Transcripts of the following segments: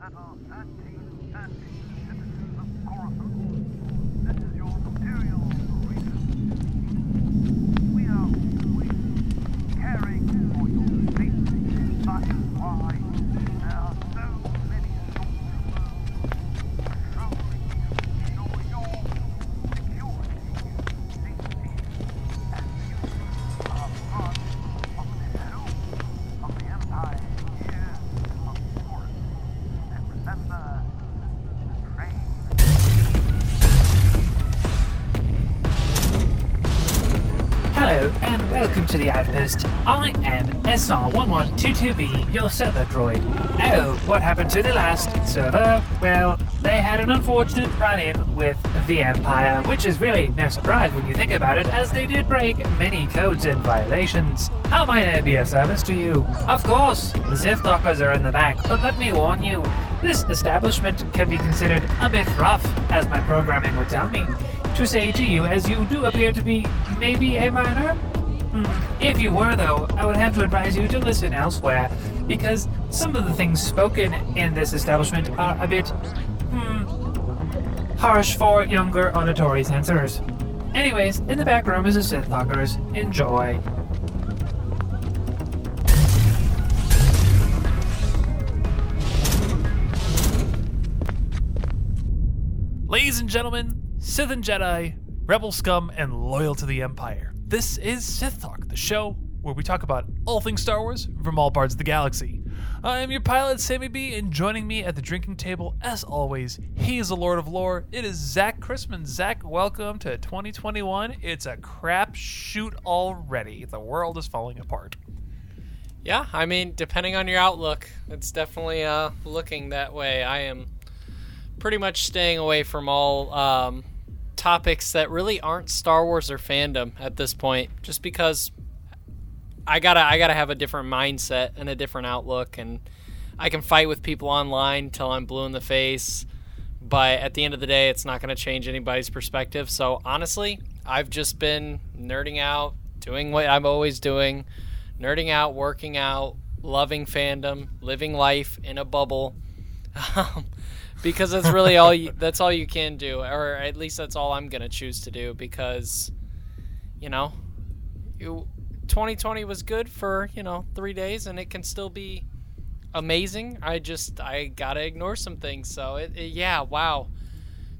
Hello to the Outpost. I am SR1122B, your server droid. Oh, what happened to the last server? Well, they had an unfortunate run-in with the Empire, which is really no surprise when you think about it, as they did break many codes and violations. How might I be of service to you? Of course, the Sith Talkers are in the back, but let me warn you, this establishment can be considered a bit rough, as my programming would tell me to say to you, as you do appear to be maybe a minor? Hmm. If you were, though, I would have to advise you to listen elsewhere, because some of the things spoken in this establishment are a bit, hmm, harsh for younger auditory sensors. Anyways, in the back room is a Sith Talkers. Enjoy. Ladies and gentlemen, Sith and Jedi, Rebel Scum, and loyal to the Empire. This is Sith Talk, the show where we talk about all things Star Wars from all parts of the galaxy. I am your pilot, Sammy B, and joining me at the drinking table, as always, he is the Lord of Lore. It is Zach Chrisman. Zach, welcome to 2021. It's a crap shoot already. The world is falling apart. Yeah, I mean, depending on your outlook, it's definitely uh, looking that way. I am pretty much staying away from all um, topics that really aren't Star Wars or fandom at this point, just because I gotta I gotta have a different mindset and a different outlook, and I can fight with people online till I'm blue in the face, but at the end of the day, it's not gonna change anybody's perspective. So honestly, I've just been nerding out, doing what I'm always doing, nerding out, working out, loving fandom, living life in a bubble. Um, Because that's really all you, that's all you can do or at least that's all I'm going to choose to do because you know you, 2020 was good for you know 3 days and it can still be amazing. I just I got to ignore some things so it, it, yeah wow.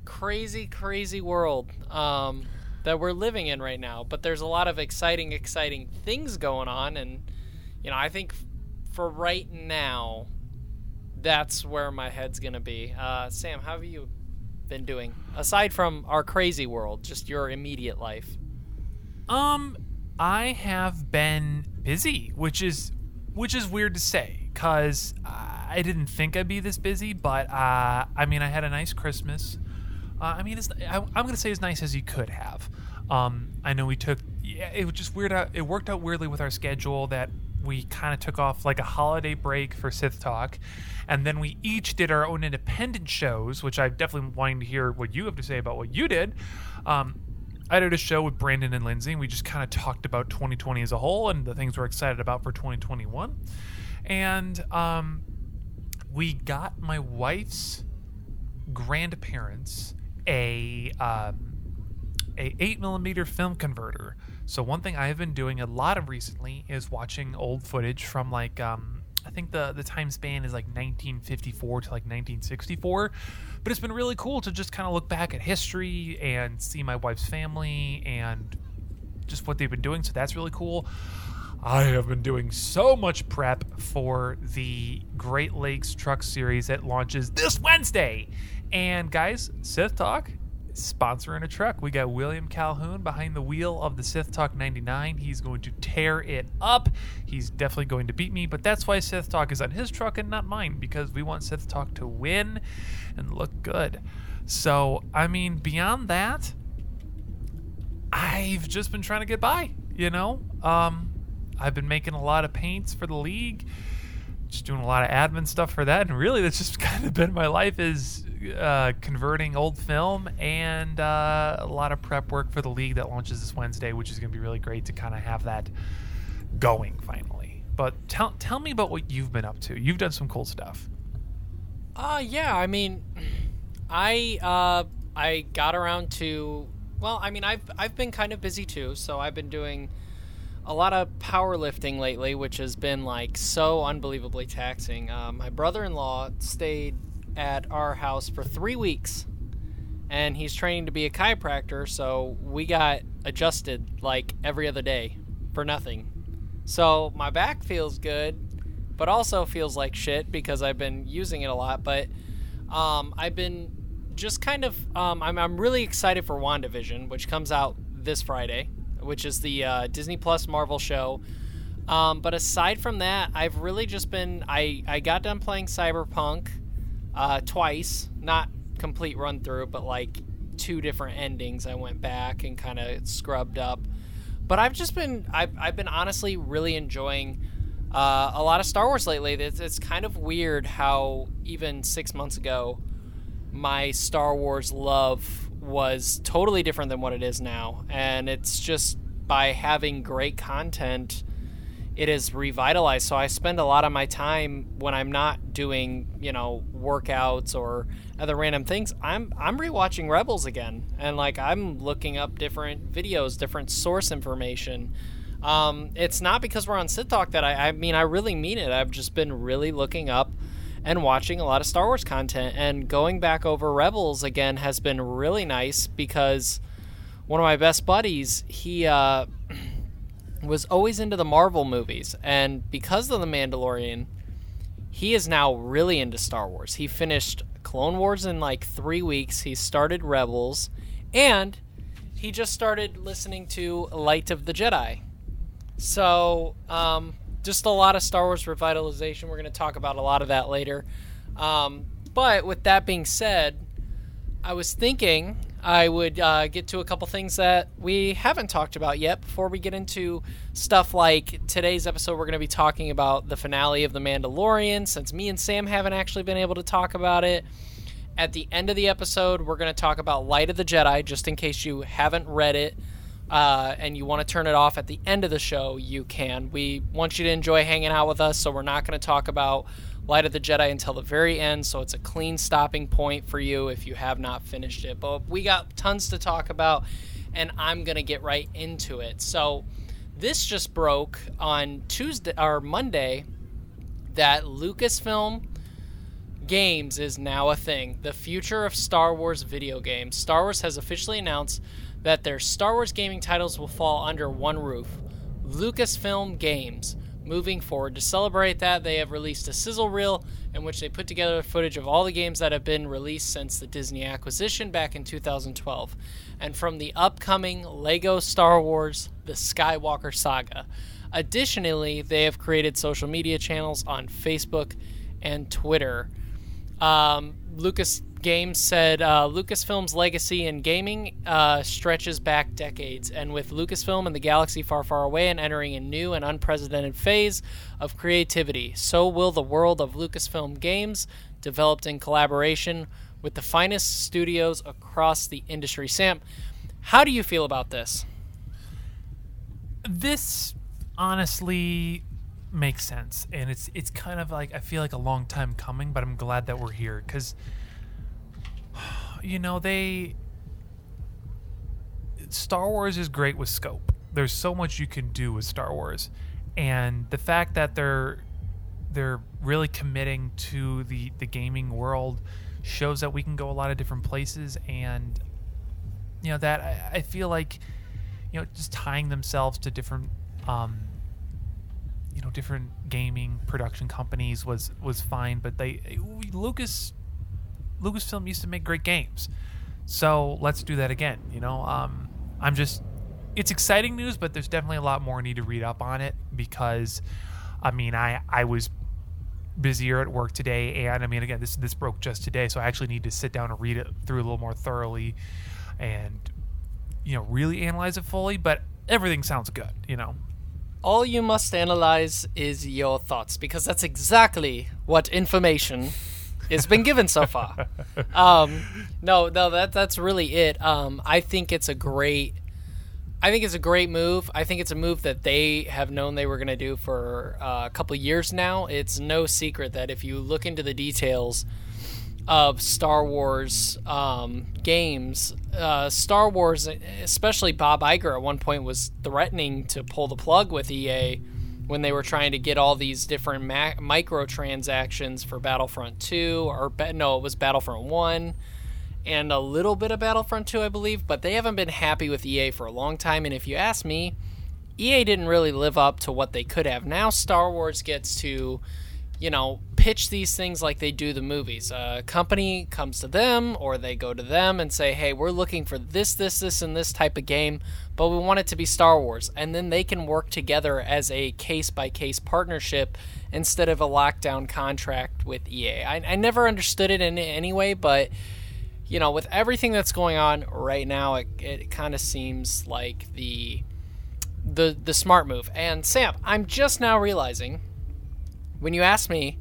Crazy crazy world um, that we're living in right now but there's a lot of exciting exciting things going on and you know I think for right now that's where my head's gonna be. Uh, Sam, how have you been doing aside from our crazy world? Just your immediate life. Um, I have been busy, which is which is weird to say because I didn't think I'd be this busy. But uh, I mean, I had a nice Christmas. Uh, I mean, it's, I, am gonna say as nice as you could have. Um, I know we took. Yeah, it was just weird. Out, it worked out weirdly with our schedule that we kind of took off like a holiday break for Sith Talk, and then we each did our own independent shows, which I'm definitely wanting to hear what you have to say about what you did. Um, I did a show with Brandon and Lindsay, and we just kind of talked about 2020 as a whole and the things we're excited about for 2021. And um, we got my wife's grandparents a um, a eight millimeter film converter. So one thing I have been doing a lot of recently is watching old footage from like um, I think the the time span is like 1954 to like 1964, but it's been really cool to just kind of look back at history and see my wife's family and just what they've been doing. So that's really cool. I have been doing so much prep for the Great Lakes Truck Series that launches this Wednesday. And guys, Sith Talk sponsoring a truck. We got William Calhoun behind the wheel of the Sith Talk 99. He's going to tear it up. He's definitely going to beat me, but that's why Sith Talk is on his truck and not mine because we want Sith Talk to win and look good. So, I mean, beyond that, I've just been trying to get by, you know? Um, I've been making a lot of paints for the league, just doing a lot of admin stuff for that, and really that's just kind of been my life is uh, converting old film and uh, a lot of prep work for the league that launches this Wednesday, which is going to be really great to kind of have that going finally. But tell tell me about what you've been up to. You've done some cool stuff. Uh yeah, I mean I uh I got around to well, I mean I've I've been kind of busy too, so I've been doing a lot of powerlifting lately, which has been like so unbelievably taxing. Uh, my brother-in-law stayed at our house for three weeks, and he's training to be a chiropractor. So we got adjusted like every other day for nothing. So my back feels good, but also feels like shit because I've been using it a lot. But um, I've been just kind of um, I'm I'm really excited for WandaVision, which comes out this Friday which is the uh, Disney Plus Marvel show. Um, but aside from that, I've really just been I I got done playing Cyberpunk uh, twice, not complete run through, but like two different endings. I went back and kind of scrubbed up. But I've just been I've I've been honestly really enjoying. Uh, a lot of Star Wars lately. It's, it's kind of weird how even six months ago, my Star Wars love was totally different than what it is now. And it's just by having great content, it is revitalized. So I spend a lot of my time when I'm not doing, you know, workouts or other random things. I'm I'm rewatching Rebels again, and like I'm looking up different videos, different source information. Um, it's not because we're on Sith Talk that I, I mean I really mean it. I've just been really looking up and watching a lot of Star Wars content. And going back over Rebels again has been really nice because one of my best buddies, he uh, was always into the Marvel movies. And because of The Mandalorian, he is now really into Star Wars. He finished Clone Wars in like three weeks, he started Rebels, and he just started listening to Light of the Jedi. So, um, just a lot of Star Wars revitalization. We're going to talk about a lot of that later. Um, but with that being said, I was thinking I would uh, get to a couple things that we haven't talked about yet before we get into stuff like today's episode. We're going to be talking about the finale of The Mandalorian, since me and Sam haven't actually been able to talk about it. At the end of the episode, we're going to talk about Light of the Jedi, just in case you haven't read it uh, and you want to turn it off at the end of the show, you can. We want you to enjoy hanging out with us, so we're not going to talk about Light of the Jedi until the very end, so it's a clean stopping point for you if you have not finished it. But we got tons to talk about, and I'm to get right into it. So this just broke on Tuesday or Monday that Lucasfilm Games is now a thing. The future of Star Wars video games. Star Wars has officially announced that their Star Wars gaming titles will fall under one roof Lucasfilm Games. Moving forward, to celebrate that, they have released a sizzle reel in which they put together footage of all the games that have been released since the Disney acquisition back in 2012, and from the upcoming LEGO Star Wars The Skywalker Saga. Additionally, they have created social media channels on Facebook and Twitter. Um, Lucas Games said uh, Lucasfilm's legacy in gaming uh, stretches back decades, and with Lucasfilm and the galaxy far, far away and entering a new and unprecedented phase of creativity, so will the world of Lucasfilm games, developed in collaboration with the finest studios across the industry. Sam, how do you feel about this? This honestly makes sense, and it's it's kind of like I feel like a long time coming, but I'm glad that we're here because you know, they Star Wars is great with scope. There's so much you can do with Star Wars. And the fact that they're they're really committing to the the gaming world shows that we can go a lot of different places and you know that I, I feel like you know just tying themselves to different um you know different gaming production companies was was fine but they Lucas Lucasfilm used to make great games. So let's do that again. You know, um, I'm just, it's exciting news, but there's definitely a lot more I need to read up on it because, I mean, I I was busier at work today, and I mean, again, this this broke just today, so I actually need to sit down and read it through a little more thoroughly, and you know, really analyze it fully. But everything sounds good, you know. All you must analyze is your thoughts because that's exactly what information it's been given so far. Um, no, no, that that's really it. Um, I think it's a great I think it's a great move. I think it's a move that they have known they were going to do for uh, a couple years now. It's no secret that if you look into the details of Star Wars um, games, uh, Star Wars, especially Bob Iger at one point was threatening to pull the plug with EA when they were trying to get all these different ma- microtransactions for Battlefront 2 or no, it was Battlefront 1 and a little bit of Battlefront 2, I believe, but they haven't been happy with EA for a long time. And if you ask me, EA didn't really live up to what they could have. Now Star Wars gets to, you know, pitch these things like they do the movies. A company comes to them or they go to them and say, hey, we're looking for this, this, this, and this type of game, but we want it to be Star Wars. And then they can work together as a case by case partnership instead of a lockdown contract with EA. I, I never understood it in any way, but you know, with everything that's going on right now, it, it kind of seems like the the the smart move. And Sam, I'm just now realizing when you asked me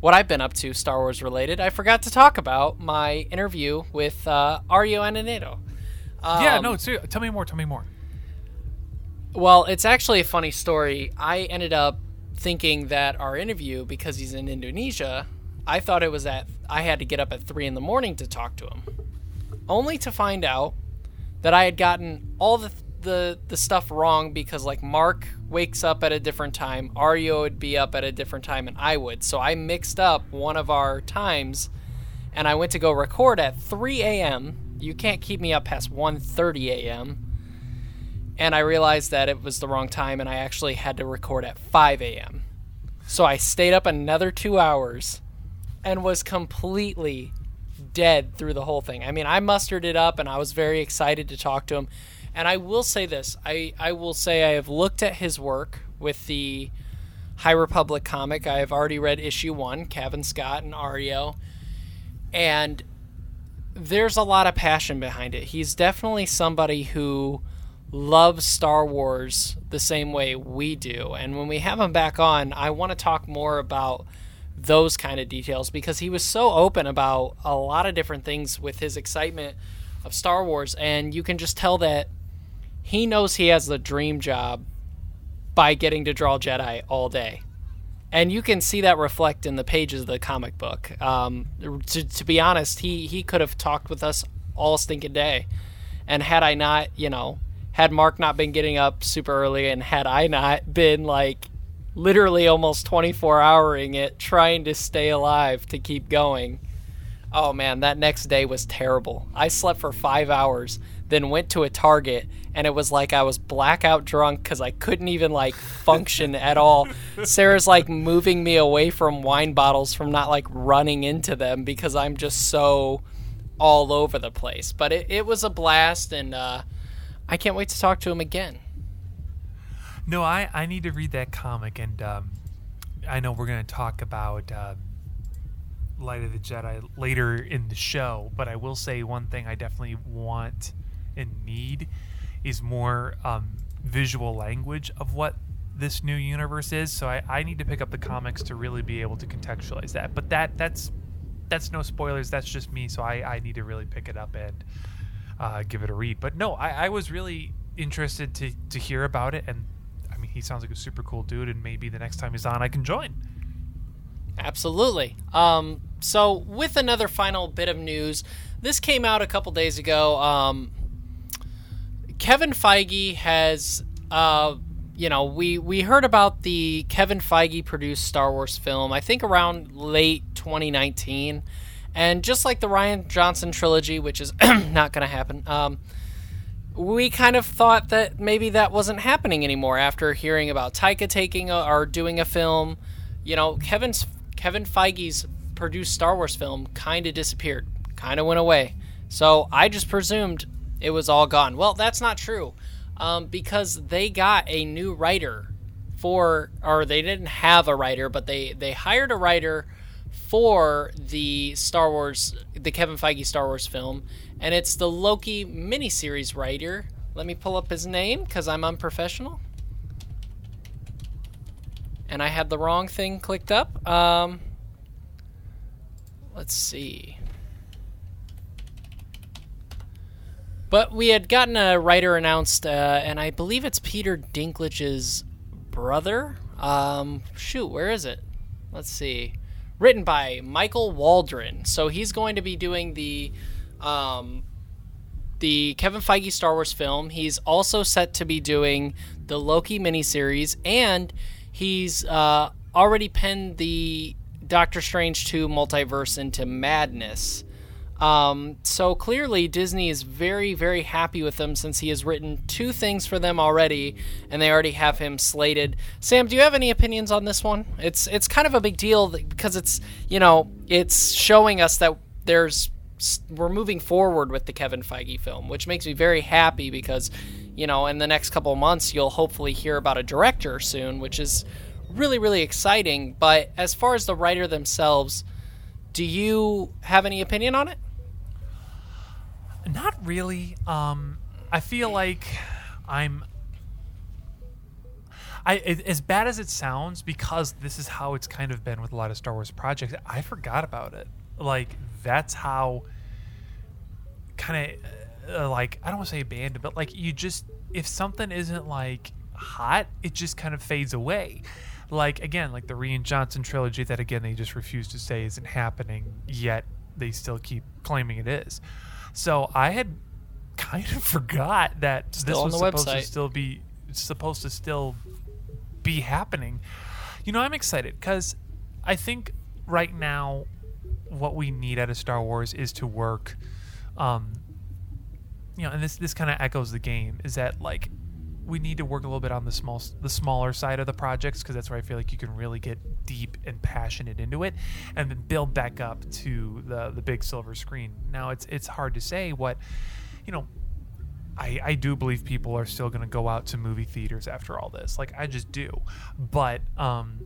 what I've been up to Star Wars related, I forgot to talk about my interview with uh, Ario. Um, yeah, no, tell me more. Tell me more. Well, it's actually a funny story. I ended up thinking that our interview, because he's in Indonesia, I thought it was at I had to get up at three in the morning to talk to him, only to find out that I had gotten all the the the stuff wrong because like Mark wakes up at a different time, Ario would be up at a different time, and I would. So I mixed up one of our times, and I went to go record at 3 a.m. You can't keep me up past 1:30 a.m. And I realized that it was the wrong time, and I actually had to record at 5 a.m. So I stayed up another two hours and was completely dead through the whole thing. I mean, I mustered it up and I was very excited to talk to him. And I will say this I, I will say I have looked at his work with the High Republic comic. I have already read issue one, Kevin Scott and Ario. And there's a lot of passion behind it. He's definitely somebody who loves Star Wars the same way we do. And when we have him back on, I want to talk more about those kind of details because he was so open about a lot of different things with his excitement of Star Wars and you can just tell that he knows he has the dream job by getting to draw Jedi all day. And you can see that reflect in the pages of the comic book. Um, to, to be honest, he, he could have talked with us all stinking day. And had I not, you know, had Mark not been getting up super early and had I not been like literally almost 24 houring it, trying to stay alive to keep going. Oh man, that next day was terrible. I slept for five hours, then went to a Target, and it was like I was blackout drunk because I couldn't even like function at all. Sarah's like moving me away from wine bottles from not like running into them because I'm just so all over the place. But it, it was a blast, and uh, I can't wait to talk to him again. No, I, I need to read that comic, and um, I know we're going to talk about uh, Light of the Jedi later in the show, but I will say one thing I definitely want and need is more um, visual language of what this new universe is. So I, I need to pick up the comics to really be able to contextualize that. But that that's that's no spoilers. That's just me. So I, I need to really pick it up and uh, give it a read. But no, I, I was really interested to, to hear about it and I mean, he sounds like a super cool dude, and maybe the next time he's on, I can join. Absolutely. Um, so, with another final bit of news, this came out a couple days ago. Um, Kevin Feige has, uh, you know, we we heard about the Kevin Feige produced Star Wars film. I think around late 2019, and just like the Rian Johnson trilogy, which is not going to happen. Um, we kind of thought that maybe that wasn't happening anymore after hearing about Taika taking a, or doing a film. You know, Kevin's Kevin Feige's produced Star Wars film kind of disappeared, kind of went away. So I just presumed it was all gone. Well, that's not true, um, because they got a new writer for, or they didn't have a writer, but they they hired a writer for the Star Wars, the Kevin Feige Star Wars film, and it's the Loki miniseries writer. Let me pull up his name because I'm unprofessional. And I had the wrong thing clicked up. Um, let's see. But we had gotten a writer announced, uh, and I believe it's Peter Dinklage's brother. Um, shoot, where is it? Let's see. Written by Michael Waldron. So he's going to be doing the um, the Kevin Feige Star Wars film. He's also set to be doing the Loki miniseries, and he's uh, already penned the Doctor Strange 2 Multiverse into Madness. Um, so clearly, Disney is very, very happy with him since he has written two things for them already, and they already have him slated. Sam, do you have any opinions on this one? It's it's kind of a big deal because it's you know it's showing us that there's we're moving forward with the Kevin Feige film, which makes me very happy because you know in the next couple months you'll hopefully hear about a director soon, which is really really exciting. But as far as the writer themselves, do you have any opinion on it? Not really. Um, I feel like I'm. I as bad as it sounds, because this is how it's kind of been with a lot of Star Wars projects. I forgot about it. Like that's how. Kind of, uh, like I don't want to say abandoned, but like you just if something isn't like hot, it just kind of fades away. Like again, like the Rian Johnson trilogy that again they just refuse to say isn't happening yet. They still keep claiming it is. So I had kind of forgot that Still this was supposed website. to still be supposed to still be happening. You know, I'm excited because I think right now what we need out of Star Wars is to work. Um, you know, and this this kind of echoes the game is that like we need to work a little bit on the small the smaller side of the projects because that's where I feel like you can really get deep and passionate into it and then build back up to the the big silver screen. Now it's it's hard to say what you know I, I do believe people are still going to go out to movie theaters after all this. Like I just do. But um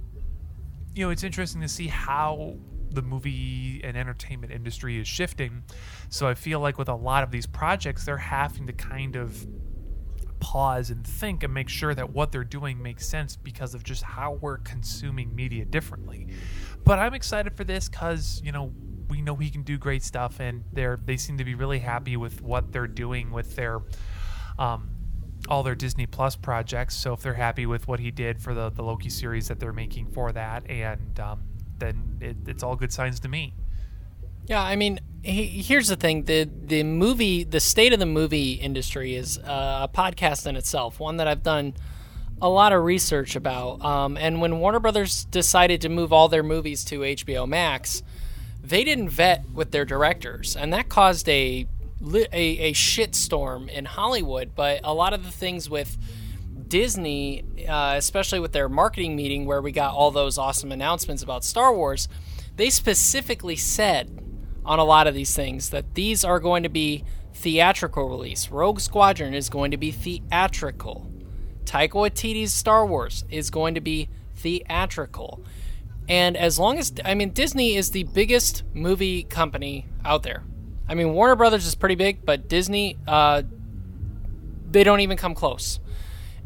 you know, it's interesting to see how the movie and entertainment industry is shifting. So I feel like with a lot of these projects, they're having to kind of pause and think and make sure that what they're doing makes sense because of just how we're consuming media differently. But I'm excited for this because, you know, we know he can do great stuff and they're they seem to be really happy with what they're doing with their um all their Disney Plus projects. So if they're happy with what he did for the, the Loki series that they're making for that, and um, then it, it's all good signs to me. Yeah, I mean, he, here's the thing: the the movie, the state of the movie industry is uh, a podcast in itself. One that I've done a lot of research about. Um, and when Warner Brothers decided to move all their movies to HBO Max, they didn't vet with their directors, and that caused a a, a shitstorm in Hollywood. But a lot of the things with Disney, uh, especially with their marketing meeting where we got all those awesome announcements about Star Wars, they specifically said on a lot of these things that these are going to be theatrical release. Rogue Squadron is going to be theatrical. Taika Waititi's Star Wars is going to be theatrical. And as long as I mean Disney is the biggest movie company out there. I mean Warner Brothers is pretty big, but Disney uh, they don't even come close.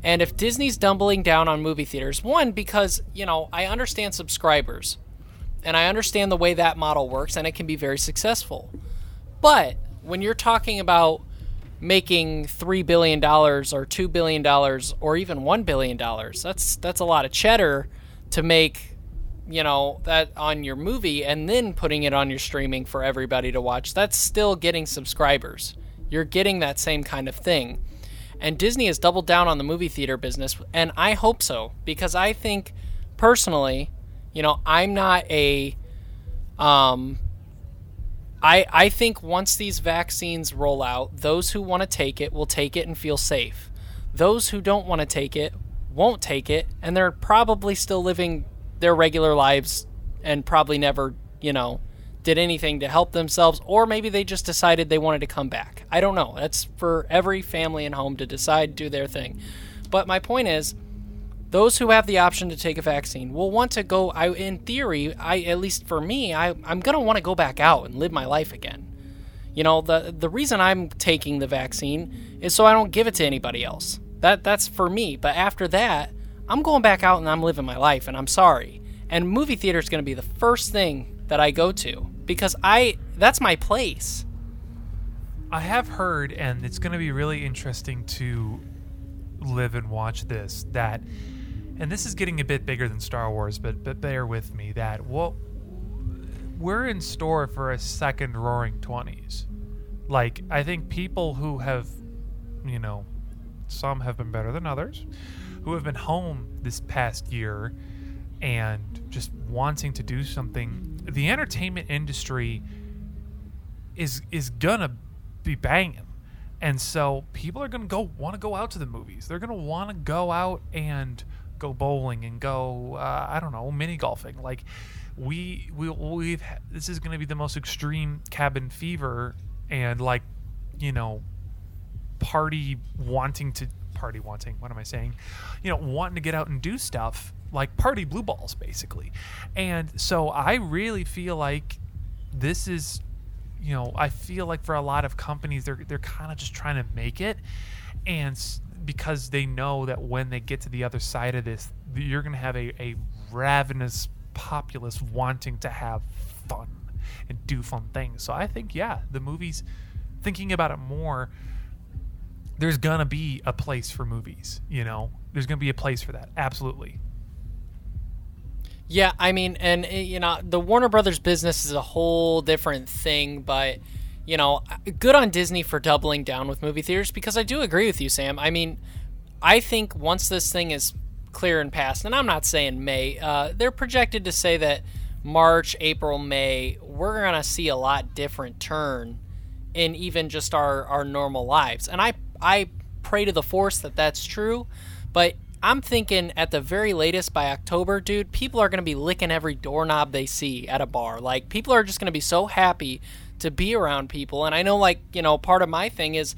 And if Disney's doubling down on movie theaters, one because, you know, I understand subscribers and I understand the way that model works and it can be very successful. But when you're talking about making 3 billion dollars or 2 billion dollars or even 1 billion dollars, that's that's a lot of cheddar to make you know that on your movie and then putting it on your streaming for everybody to watch. That's still getting subscribers. You're getting that same kind of thing. And Disney has doubled down on the movie theater business and I hope so because I think personally you know, I'm not a um I I think once these vaccines roll out, those who want to take it will take it and feel safe. Those who don't want to take it won't take it and they're probably still living their regular lives and probably never, you know, did anything to help themselves or maybe they just decided they wanted to come back. I don't know. That's for every family and home to decide do their thing. But my point is those who have the option to take a vaccine will want to go I in theory I at least for me I I'm to want to go back out and live my life again. You know, the the reason I'm taking the vaccine is so I don't give it to anybody else. That that's for me, but after that, I'm going back out and I'm living my life and I'm sorry. And movie theater is going to be the first thing that I go to because I that's my place. I have heard, and it's going to be really interesting to live and watch this. That, and this is getting a bit bigger than Star Wars, but but bear with me. That what we're in store for a second Roaring Twenties. Like I think people who have, you know, some have been better than others, who have been home this past year and just wanting to do something. The entertainment industry is is gonna be banging. And so people are going to go want to go out to the movies. They're going to want to go out and go bowling and go uh, I don't know, mini golfing. Like we we we've this is going to be the most extreme cabin fever and like you know party wanting to party wanting what am i saying? You know wanting to get out and do stuff like party blue balls basically. And so i really feel like this is you know, I feel like for a lot of companies, they're they're kind of just trying to make it, and because they know that when they get to the other side of this, you're going to have a, a ravenous populace wanting to have fun and do fun things. So I think, yeah, the movies, thinking about it more, there's going to be a place for movies, you know? There's going to be a place for that. Absolutely. Yeah, I mean, and eh, you know, the Warner Brothers business is a whole different thing, but you know, good on Disney for doubling down with movie theaters because I do agree with you, Sam. I mean, I think once this thing is clear and passed, and I'm not saying May, uh, they're projected to say that March, April, May, we're gonna see a lot different turn in even just our our normal lives, and I I pray to the force that that's true, but I'm thinking at the very latest by October, dude, people are going to be licking every doorknob they see at a bar. Like, people are just going to be so happy to be around people. And I know, like, you know, part of my thing is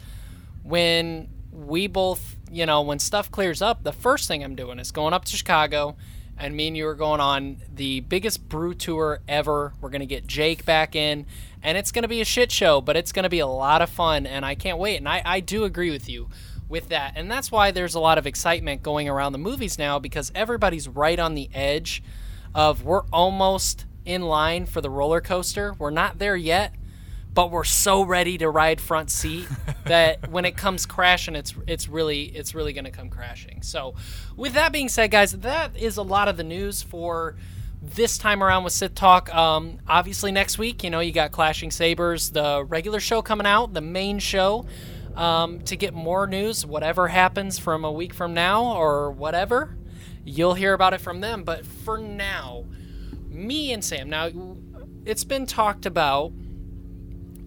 when we both, you know, when stuff clears up, the first thing I'm doing is going up to Chicago. And me and you are going on the biggest brew tour ever. We're going to get Jake back in. And it's going to be a shit show, but it's going to be a lot of fun. And I can't wait. And I, I do agree with you with that. And that's why there's a lot of excitement going around the movies now because everybody's right on the edge of we're almost in line for the roller coaster. We're not there yet, but we're so ready to ride front seat that when it comes crashing it's it's really it's really going to come crashing. So, with that being said, guys, that is a lot of the news for this time around with Sith Talk. Um, obviously, next week, you know, you got Clashing Sabers, the regular show coming out, the main show um, to get more news, whatever happens from a week from now or whatever, you'll hear about it from them. But for now, me and Sam, now it's been talked about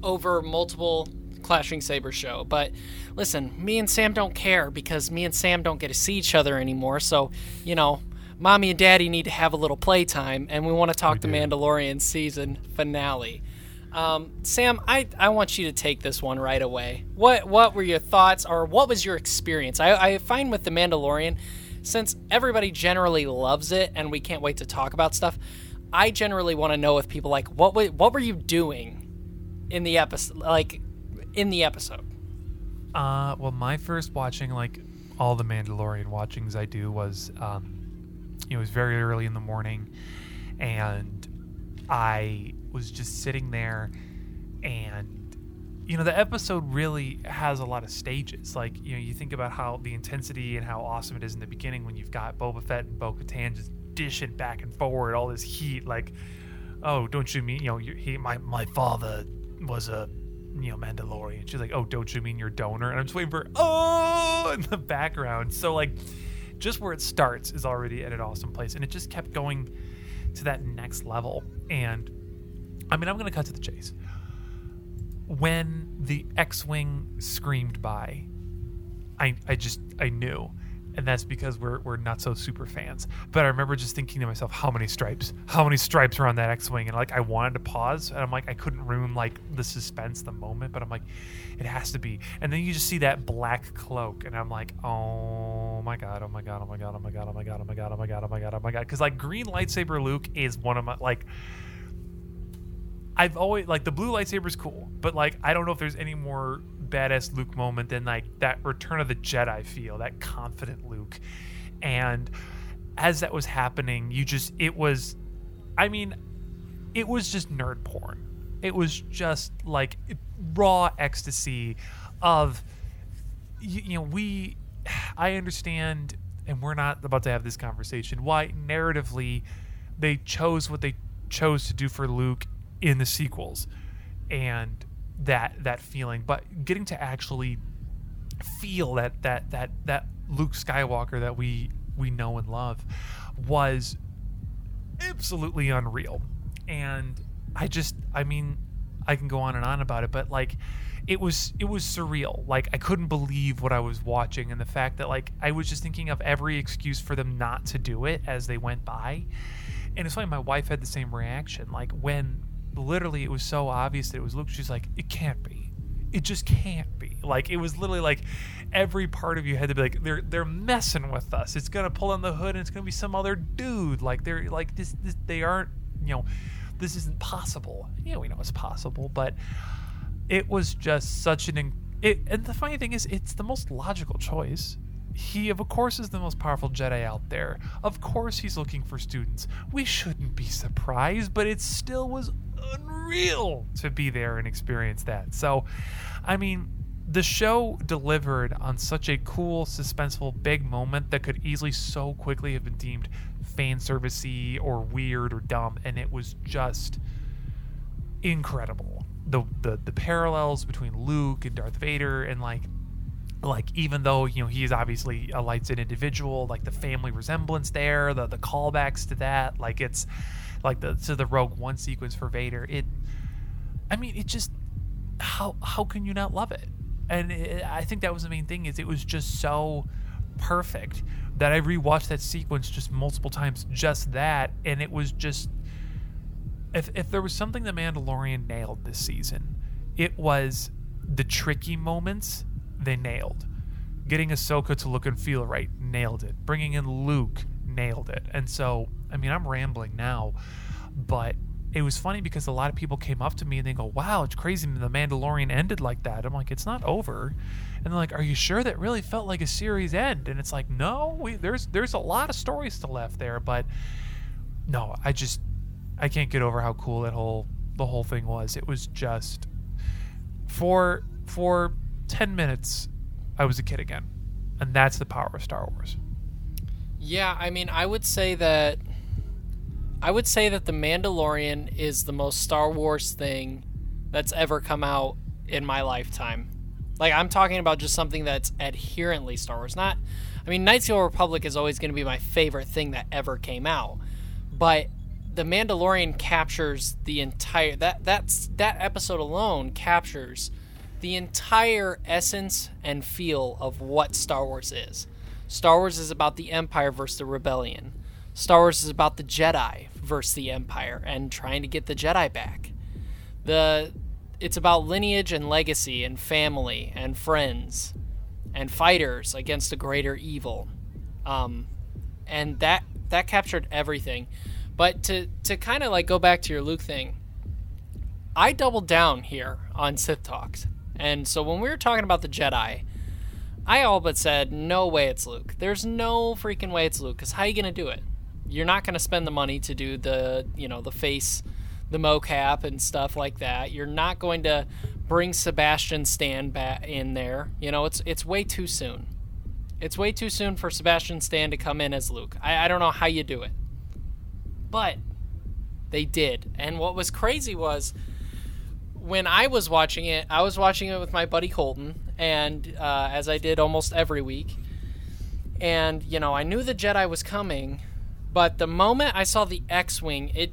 over multiple Clashing Saber show, but listen, me and Sam don't care because me and Sam don't get to see each other anymore. So, you know, mommy and daddy need to have a little playtime, and we want to talk the Mandalorian season finale. Um, Sam, I, I want you to take this one right away. What what were your thoughts, or what was your experience? I, I find with the Mandalorian, since everybody generally loves it, and we can't wait to talk about stuff. I generally want to know if people like what what were you doing in the episode, like in the episode. Uh, well, my first watching, like all the Mandalorian watchings I do, was um, it was very early in the morning, and I was just sitting there and you know the episode really has a lot of stages like you know you think about how the intensity and how awesome it is in the beginning when you've got Boba Fett and Bo-Katan just dishing back and forward all this heat like oh don't you mean you know he my my father was a you know Mandalorian. She's like oh don't you mean your donor? And I'm just waiting for oh! in the background. So like just where it starts is already at an awesome place and it just kept going to that next level. And I mean, I'm to cut to the chase. When the X-wing screamed by, I I just I knew, and that's because we're we're not so super fans. But I remember just thinking to myself, how many stripes? How many stripes are on that X-wing? And like I wanted to pause, and I'm like I couldn't ruin like the suspense, the moment. But I'm like, it has to be. And then you just see that black cloak, and I'm like, oh my god, oh my god, oh my god, oh my god, oh my god, oh my god, oh my god, oh my god, oh my god. Because like green lightsaber Luke is one of my like I've always like the blue lightsaber is cool, but like I don't know if there's any more badass Luke moment than like that Return of the Jedi feel, that confident Luke. And as that was happening, you just it was I mean, it was just nerd porn. It was just like raw ecstasy of you, you know we I understand and we're not about to have this conversation why narratively they chose what they chose to do for Luke in the sequels and that that feeling but getting to actually feel that that that that Luke Skywalker that we we know and love was absolutely unreal. And I just I mean I can go on and on about it but like it was it was surreal. Like I couldn't believe what I was watching and the fact that like I was just thinking of every excuse for them not to do it as they went by. And it's funny my wife had the same reaction. Like when literally it was so obvious that it was Luke. She's like it can't be. It just can't be. Like it was literally like every part of you had to be like they're they're messing with us. It's gonna pull on the hood and it's gonna be some other dude. Like they're like this, this they aren't you know this isn't possible. Yeah we know it's possible but it was just such an it, and the funny thing is it's the most logical choice. He of course is the most powerful jedi out there. Of course he's looking for students. We shouldn't be surprised but it still was unreal to be there and experience that. So i mean the show delivered on such a cool suspenseful big moment that could easily so quickly have been deemed fan servicey or weird or dumb and it was just incredible. The, the the parallels between Luke and Darth Vader and like like even though you know he's obviously a lights in individual like the family resemblance there the the callbacks to that like it's like the to the Rogue One sequence for Vader it I mean it just how how can you not love it? And it, I think that was the main thing is it was just so perfect that I rewatched that sequence just multiple times just that and it was just if if there was something the Mandalorian nailed this season, it was the tricky moments they nailed. Getting Ahsoka to look and feel right, nailed it. Bringing in Luke, nailed it. And so, I mean, I'm rambling now, but it was funny because a lot of people came up to me and they go, "Wow, it's crazy the Mandalorian ended like that." I'm like, "It's not over." And they're like, "Are you sure that really felt like a series end?" And it's like, "No, we, there's there's a lot of stories still left there, but no, I just I can't get over how cool that whole the whole thing was. It was just for for 10 minutes I was a kid again. And that's the power of Star Wars. Yeah, I mean, I would say that I would say that The Mandalorian is the most Star Wars thing that's ever come out in my lifetime. Like I'm talking about just something that's adherently Star Wars. Not I mean, Knights of the Republic is always going to be my favorite thing that ever came out. But the Mandalorian captures the entire that that's that episode alone captures the entire essence and feel of what Star Wars is. Star Wars is about the Empire versus the Rebellion. Star Wars is about the Jedi versus the Empire and trying to get the Jedi back. The it's about lineage and legacy and family and friends and fighters against a greater evil. Um, and that that captured everything. But to to kind of like go back to your Luke thing, I doubled down here on Sith Talks. And so when we were talking about the Jedi, I all but said, no way it's Luke. There's no freaking way it's Luke. Because how are you going to do it? You're not going to spend the money to do the, you know, the face, the mocap and stuff like that. You're not going to bring Sebastian Stan back in there. You know, it's it's way too soon. It's way too soon for Sebastian Stan to come in as Luke. I, I don't know how you do it. But they did. And what was crazy was when I was watching it, I was watching it with my buddy Colton, and uh, as I did almost every week. And you know, I knew the Jedi was coming, but the moment I saw the X-wing, it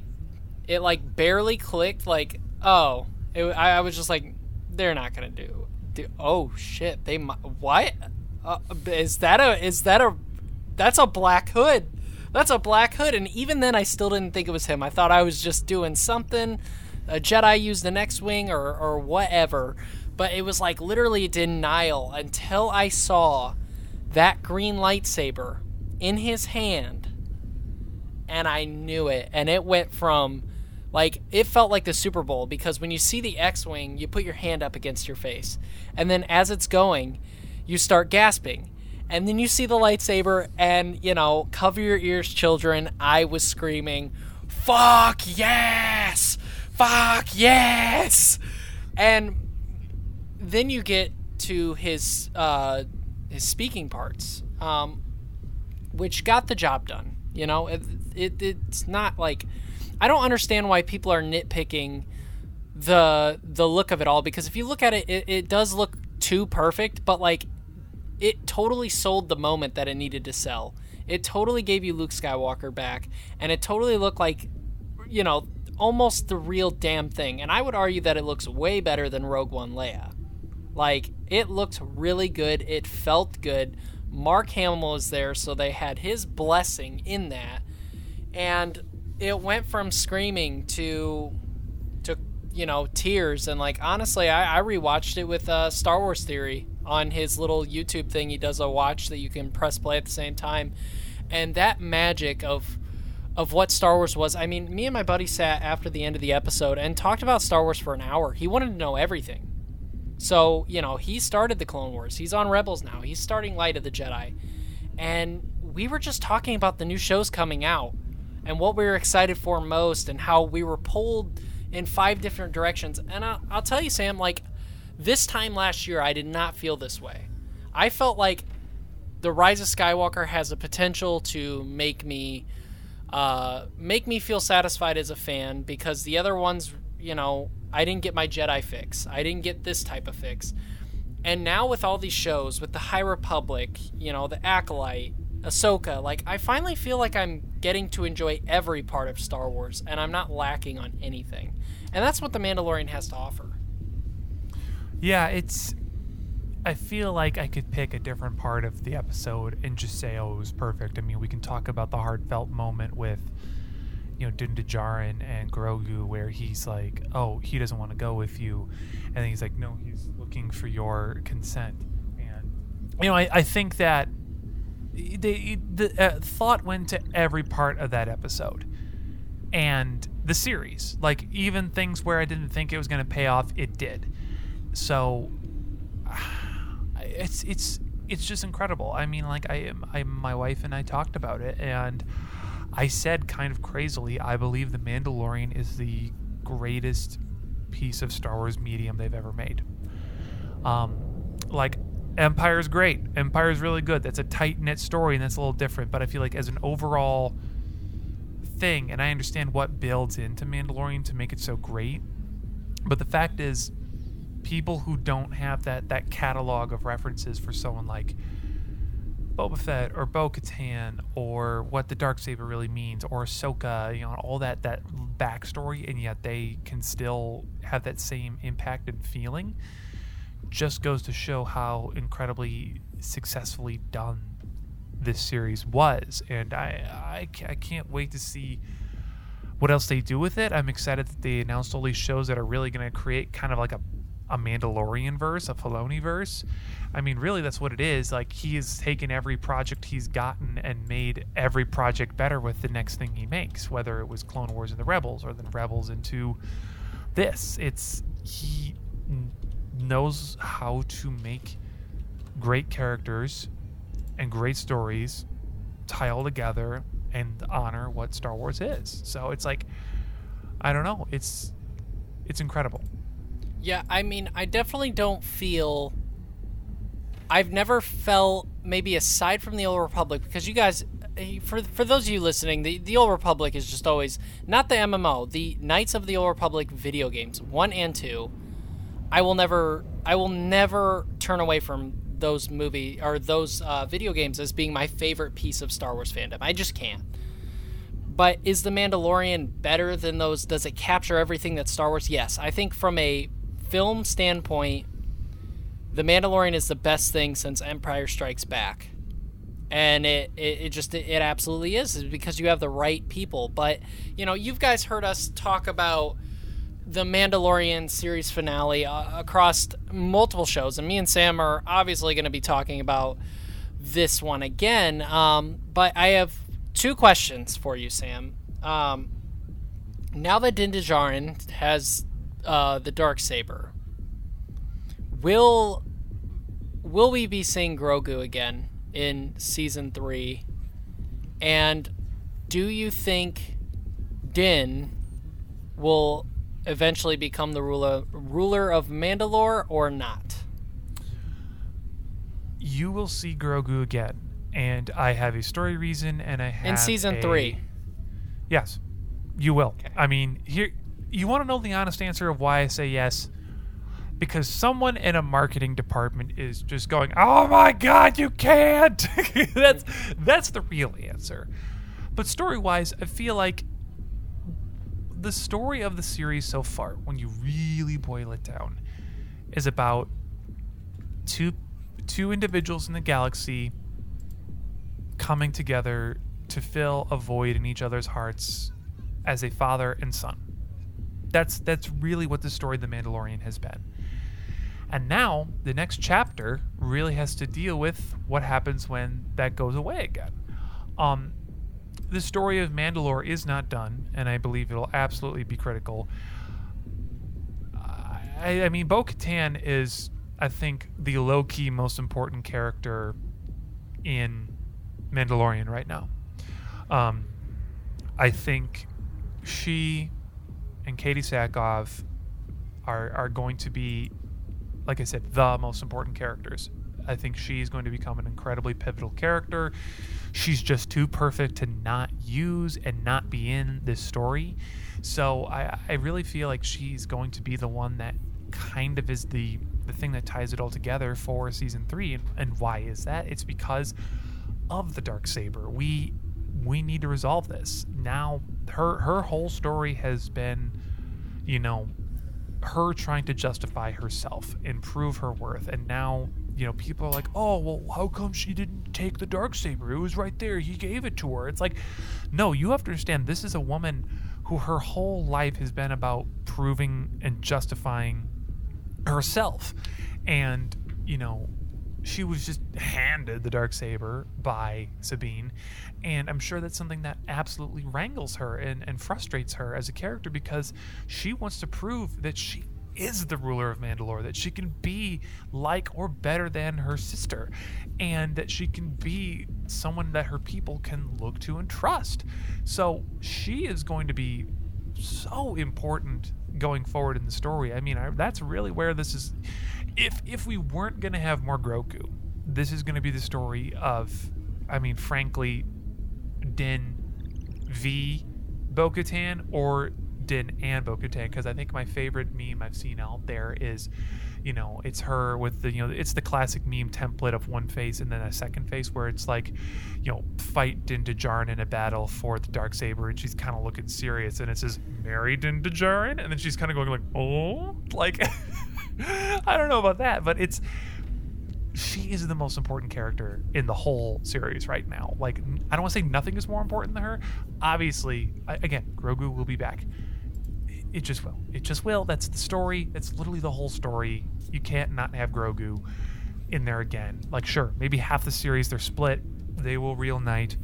it like barely clicked. Like, oh, it, I, I was just like, they're not gonna do. do oh shit, they what? Uh, is that a is that a that's a black hood that's a black hood. And even then, I still didn't think it was him. I thought I was just doing something. A Jedi used the X-wing or, or whatever. But it was like literally denial until I saw that green lightsaber in his hand. And I knew it. And it went from like it felt like the Super Bowl because when you see the X-wing, you put your hand up against your face, and then as it's going, you start gasping, and then you see the lightsaber, and you know, cover your ears, children. I was screaming, "Fuck yes! Fuck yes! And then you get to his uh his speaking parts um which got the job done you know? It, it it's not like i don't understand why people are nitpicking the the look of it all because if you look at it it, it does look too perfect but like it totally sold the moment that it needed to sell. It totally gave you luke skywalker back and it totally looked like you know almost the real damn thing. And I would argue that it looks way better than Rogue One Leia. Like, it looked really good. It felt good. Mark Hamill was there, so they had his blessing in that. And it went from screaming to to you know tears and like honestly I, I rewatched it with uh, Star Wars Theory on his little YouTube thing he does a watch that you can press play at the same time and that magic of of what Star Wars was. I mean, me and my buddy sat after the end of the episode and talked about Star Wars for an hour. He wanted to know everything. So, you know, he started the Clone Wars. He's on Rebels now. He's starting Light of the Jedi. And we were just talking about the new shows coming out and what we were excited for most and how we were pulled in five different directions. And I'll, I'll tell you, Sam, like, this time last year, I did not feel this way. I felt like The Rise of Skywalker has a potential to make me uh, make me feel satisfied as a fan because the other ones, you know, I didn't get my Jedi fix. I didn't get this type of fix. And now with all these shows, with the High Republic, you know, the Acolyte, Ahsoka, like I finally feel like I'm getting to enjoy every part of Star Wars and I'm not lacking on anything. And that's what The Mandalorian has to offer. Yeah, it's I feel like I could pick a different part of the episode and just say, "Oh, it was perfect." I mean, we can talk about the heartfelt moment with, you know, Din Djarin and Grogu, where he's like, "Oh, he doesn't want to go with you," and then he's like, "No, he's looking for your consent." And you know, I, I think that the the uh, thought went to every part of that episode and the series. Like even things where I didn't think it was going to pay off, it did. So it's it's it's just incredible. I mean, like I, I my wife and I talked about it, and I said kind of crazily, I believe the Mandalorian is the greatest piece of Star Wars medium they've ever made. Um, like Empire's great. Empire's really good. That's a tight knit story, and that's a little different. But I feel like as an overall thing, and I understand what builds into Mandalorian to make it so great. But the fact is, people who don't have that that catalog of references for someone like Boba Fett or Bo Katan or what the dark saber really means or Ahsoka, you know, all that that backstory, and yet they can still have that same impact and feeling. Just goes to show how incredibly successfully done this series was, and I I, I can't wait to see what else they do with it. I'm excited that they announced all these shows that are really going to create kind of like a a Mandalorian verse, a Filoni verse. I mean, really, that's what it is. Like he has taken every project he's gotten and made every project better with the next thing he makes, whether it was Clone Wars and the Rebels or the Rebels into this. It's he knows how to make great characters and great stories tie all together and honor what Star Wars is. So it's like I don't know, it's it's incredible. Yeah, I mean, I definitely don't feel. I've never felt maybe aside from the Old Republic because you guys, eh, for for those of you listening, the the Old Republic is just always not the MMO, the Knights of the Old Republic video games one and two. I will never, I will never turn away from those movie or those uh, video games as being my favorite piece of Star Wars fandom. I just can't. But is the Mandalorian better than those? Does it capture everything that Star Wars? Yes, I think from a film standpoint, The Mandalorian is the best thing since Empire Strikes Back. And it, it, it just it, absolutely is because you have the right people. But you know, you've guys heard us talk about the Mandalorian series finale uh, across multiple shows, and me and Sam are obviously going to be talking about this one again. Um, but I have two questions for you, Sam. Um, now that Din Djarin has uh, the dark saber. Will will we be seeing Grogu again in season three? And do you think Din will eventually become the ruler ruler of Mandalore or not? You will see Grogu again, and I have a story reason, and I have In season a- three. Yes, you will. Okay. I mean, here you want to know the honest answer of why I say yes, because someone in a marketing department is just going, "Oh my God, you can't." that's that's the real answer. But story wise, I feel like the story of the series so far, when you really boil it down, is about two two individuals in the galaxy coming together to fill a void in each other's hearts as a father and son. That's that's really what the story of the Mandalorian has been. And now the next chapter really has to deal with what happens when that goes away again. Um, the story of Mandalore is not done, and I believe it'll absolutely be critical. I, I mean, Bo Katan is, I think, the low key most important character in Mandalorian right now. Um, I think she and Katee Sackhoff are are going to be, like I said, the most important characters. I think she's going to become an incredibly pivotal character. She's just too perfect to not use and not be in this story. So I, I really feel like she's going to be the one that kind of is the the thing that ties it all together for season three. And, and why is that? It's because of the dark saber. We we need to resolve this now. Her her whole story has been, you know, her trying to justify herself and prove her worth. And now, you know, people are like, oh, well, how come she didn't take the dark saber? It was right there. He gave it to her. It's like, no, you have to understand. This is a woman who her whole life has been about proving and justifying herself. And, you know, she was just handed the dark saber by Sabine, and I'm sure that's something that absolutely wrangles her and, and frustrates her as a character because she wants to prove that she is the ruler of Mandalore, that she can be like or better than her sister, and that she can be someone that her people can look to and trust. So she is going to be so important going forward in the story. I mean, I, that's really where this is. If if we weren't going to have more Grogu, this is going to be the story of, I mean, frankly, Din v Bo Katan or Din and Bo Katan. Because I think my favorite meme I've seen out there is, you know, it's her with the, you know, it's the classic meme template of one face and then a second face where it's like, you know, fight Din Djarin in a battle for the dark saber, and she's kind of looking serious, and it says marry Din Djarin, and then she's kind of going like, oh, like, I don't know about that, but it's she is the most important character in the whole series right now. Like, I don't want to say nothing is more important than her. Obviously, I, again, Grogu will be back. It- It just will. It just will. That's the story. That's literally the whole story. You can't not have Grogu in there again. Like, sure, maybe half the series they're split. They will reunite.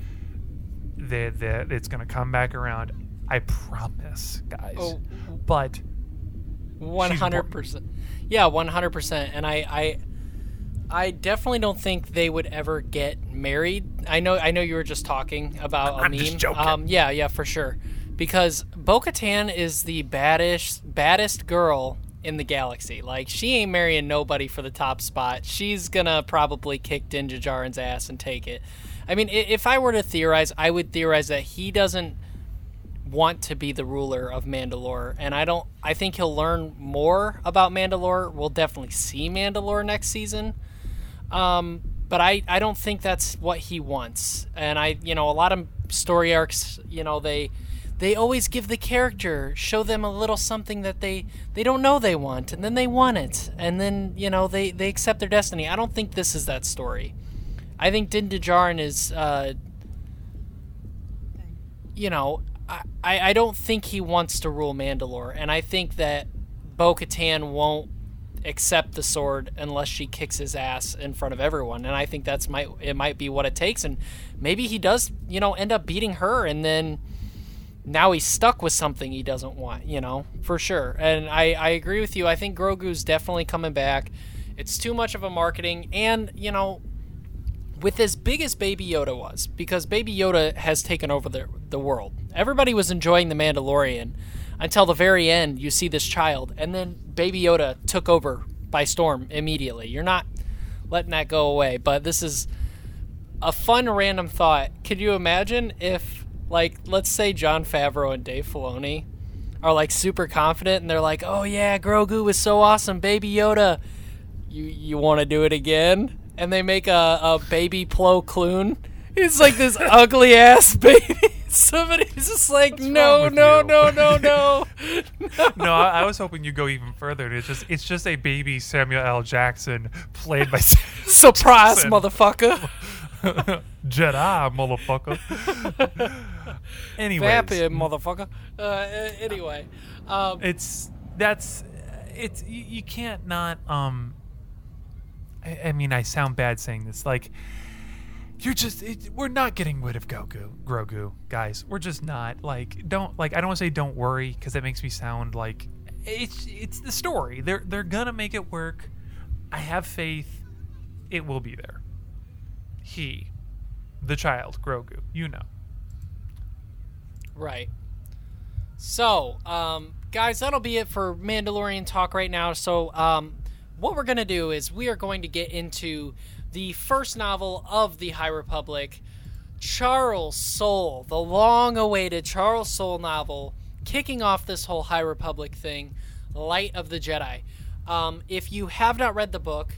They, they, it's going to come back around. I promise, guys. Oh. But One hundred percent. Yeah, one hundred percent. And I, I, I definitely don't think they would ever get married. I know. I know you were just talking about a I'm meme. just joking. Um, yeah, yeah, for sure. Because Bo-Katan is the baddest, baddest girl in the galaxy. Like she ain't marrying nobody for the top spot. She's gonna probably kick Din Djarin's ass and take it. I mean, if I were to theorize, I would theorize that he doesn't want to be the ruler of Mandalore, and I don't. I think he'll learn more about Mandalore. We'll definitely see Mandalore next season. Um, but I, I don't think that's what he wants. And I, you know, a lot of story arcs, you know, they they always give the character, show them a little something that they they don't know they want, and then they want it, and then you know they they accept their destiny. I don't think this is that story. I think Din Djarin is, uh, you know, I, I don't think he wants to rule Mandalore, and I think that Bo Katan won't accept the sword unless she kicks his ass in front of everyone. And I think that's might it might be what it takes. And maybe he does, you know, end up beating her, and then now he's stuck with something he doesn't want, you know, for sure. And I I agree with you. I think Grogu's definitely coming back. It's too much of a marketing, and you know. With as big as Baby Yoda was, because Baby Yoda has taken over the, the world. Everybody was enjoying The Mandalorian. until the very end you see this child and then baby yoda took over by storm immediately you're not letting that go away but this is a fun random thought could you imagine if like let's say john favreau and dave filoni are like super confident and they're like oh yeah grogu was so awesome baby yoda you you want to do it again and they make a, a baby Plo Koon. It's like this ugly ass baby. Somebody's just like, What's no, wrong with no, no, no, no, No, I, I was hoping you go even further. It's just it's just a baby Samuel L. Jackson played by Surprise, Jackson. motherfucker. Jedi, motherfucker. Anyways, Vampire, motherfucker. Uh, anyway, um, it's that's it's you, you can't not um. I, I mean, I sound bad saying this. Like, you're just it, we're not getting rid of Goku, Grogu, guys. We're just not. Like, don't like. I don't want to say don't worry because that makes me sound like it's it's the story. They're they're gonna make it work. I have faith. It will be there. He, the child, Grogu. You know. Right. So, um, guys, that'll be it for Mandalorian talk right now. So, um, what we're going to do is we are going to get into the first novel of the High Republic, Charles Soule, the long awaited Charles Soule novel, kicking off this whole High Republic thing, Light of the Jedi. Um, if you have not read the book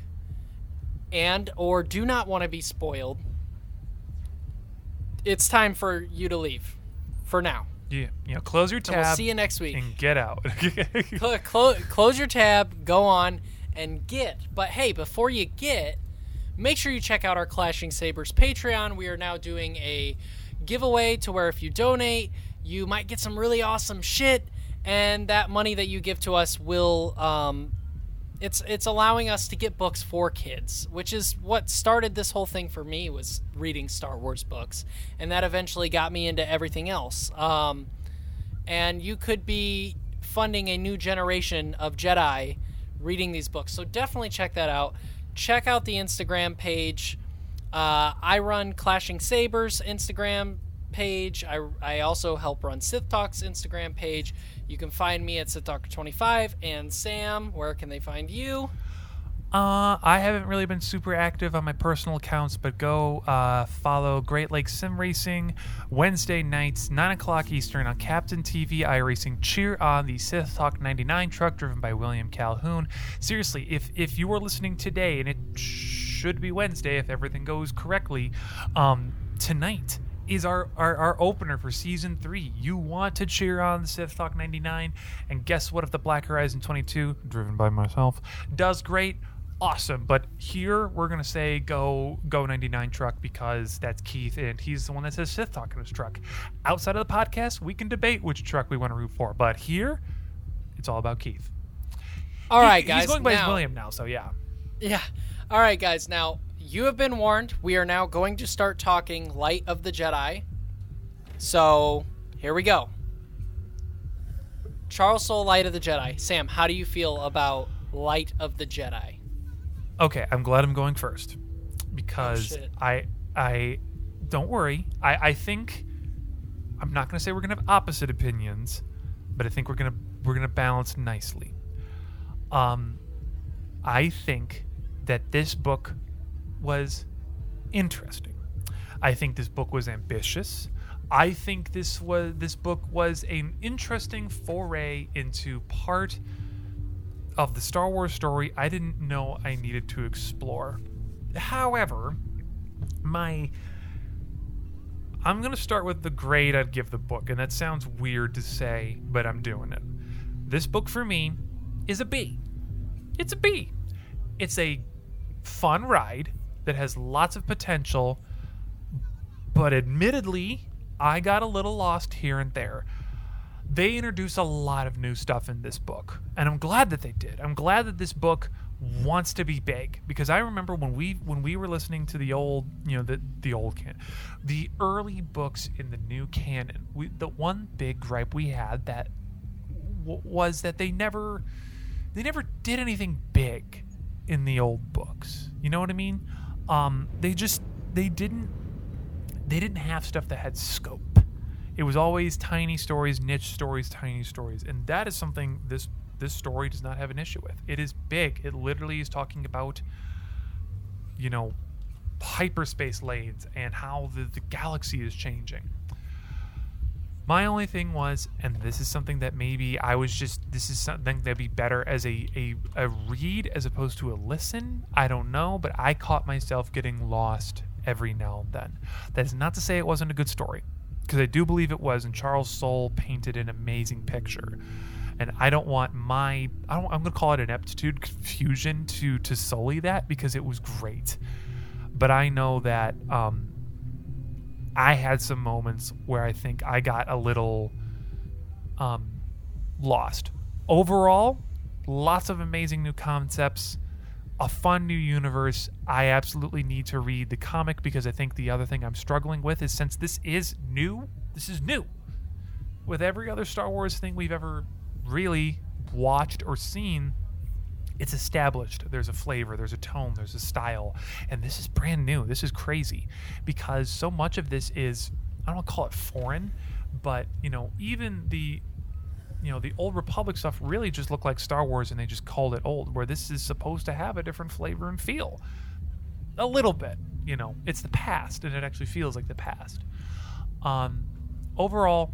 and or do not want to be spoiled, it's time for you to leave for now. Yeah. You know, close your tab we'll see you next week. and get out. Cl- clo- close your tab, go on, and get. But hey, before you get, make sure you check out our Clashing Sabers Patreon. We are now doing a giveaway to where if you donate, you might get some really awesome shit, and that money that you give to us will um, it's it's allowing us to get books for kids, which is what started this whole thing for me was reading Star Wars books, and that eventually got me into everything else. Um, and you could be funding a new generation of Jedi reading these books. So definitely check that out. Check out the Instagram page. Uh, I run Clashing Sabers Instagram page. I, I also help run Sith Talks Instagram page. You can find me at Sith SithTalker25. And Sam, where can they find you? Uh, I haven't really been super active on my personal accounts, but go uh, follow Great Lakes Sim Racing Wednesday nights, 9 o'clock Eastern on Captain TV iRacing. Cheer on the Sith Talk 99 truck driven by William Calhoun. Seriously, if, if you are listening today, and it should be Wednesday if everything goes correctly, um, tonight is our, our, our opener for season three. You want to cheer on the Sith Talk 99, and guess what? If the Black Horizon 22, driven by myself, does great, awesome. But here we're gonna say go go 99 truck because that's Keith, and he's the one that says Sith Talk in his truck. Outside of the podcast, we can debate which truck we want to root for, but here it's all about Keith. All He- right, guys. He's going by his now- William now, so yeah. Yeah. All right, guys. Now, you have been warned. We are now going to start talking Light of the Jedi. So, here we go. Charles Soule, Light of the Jedi. Sam, how do you feel about Light of the Jedi? Okay, I'm glad I'm going first because shit. I I don't worry. I I think I'm not going to say we're going to have opposite opinions, but I think we're going to we're going to balance nicely. Um I think that this book was interesting. I think this book was ambitious. I think this was this book was an interesting foray into part of the Star Wars story I didn't know I needed to explore. However, my I'm going to start with the grade I'd give the book, and that sounds weird to say, but I'm doing it. This book for me is a B. It's a B. It's a fun ride that has lots of potential, but admittedly, I got a little lost here and there they introduce a lot of new stuff in this book and i'm glad that they did. I'm glad that this book wants to be big because i remember when we when we were listening to the old you know the the old can the early books in the new canon we, the one big gripe we had that w- was that they never they never did anything big in the old books. You know what i mean? Um they just they didn't they didn't have stuff that had scope It was always tiny stories, niche stories, tiny stories, and that is something this this story does not have an issue with. It is big. It literally is talking about, you know, hyperspace lanes and how the, the galaxy is changing. My only thing was, and this is something that maybe I was just, this is something that'd be better as a, a, a read as opposed to a listen. I don't know, but I caught myself getting lost every now and then. That is not to say it wasn't a good story, because I do believe it was, and Charles Soule painted an amazing picture. And I don't want my, I I'm going to call it an aptitude confusion to to sully that because it was great. But I know that um, I had some moments where I think I got a little um, lost. Overall, lots of amazing new concepts, a fun new universe. I absolutely need to read the comic because I think the other thing I'm struggling with is since this is new, this is new. With every other Star Wars thing we've ever really watched or seen, it's established. There's a flavor, there's a tone, there's a style. And this is brand new. This is crazy because so much of this is, I don't call it foreign, but, you know, even the. You know, the old Republic stuff really just looked like Star Wars and they just called it old, where this is supposed to have a different flavor and feel. A little bit, you know, it's the past and it actually feels like the past. Um, overall,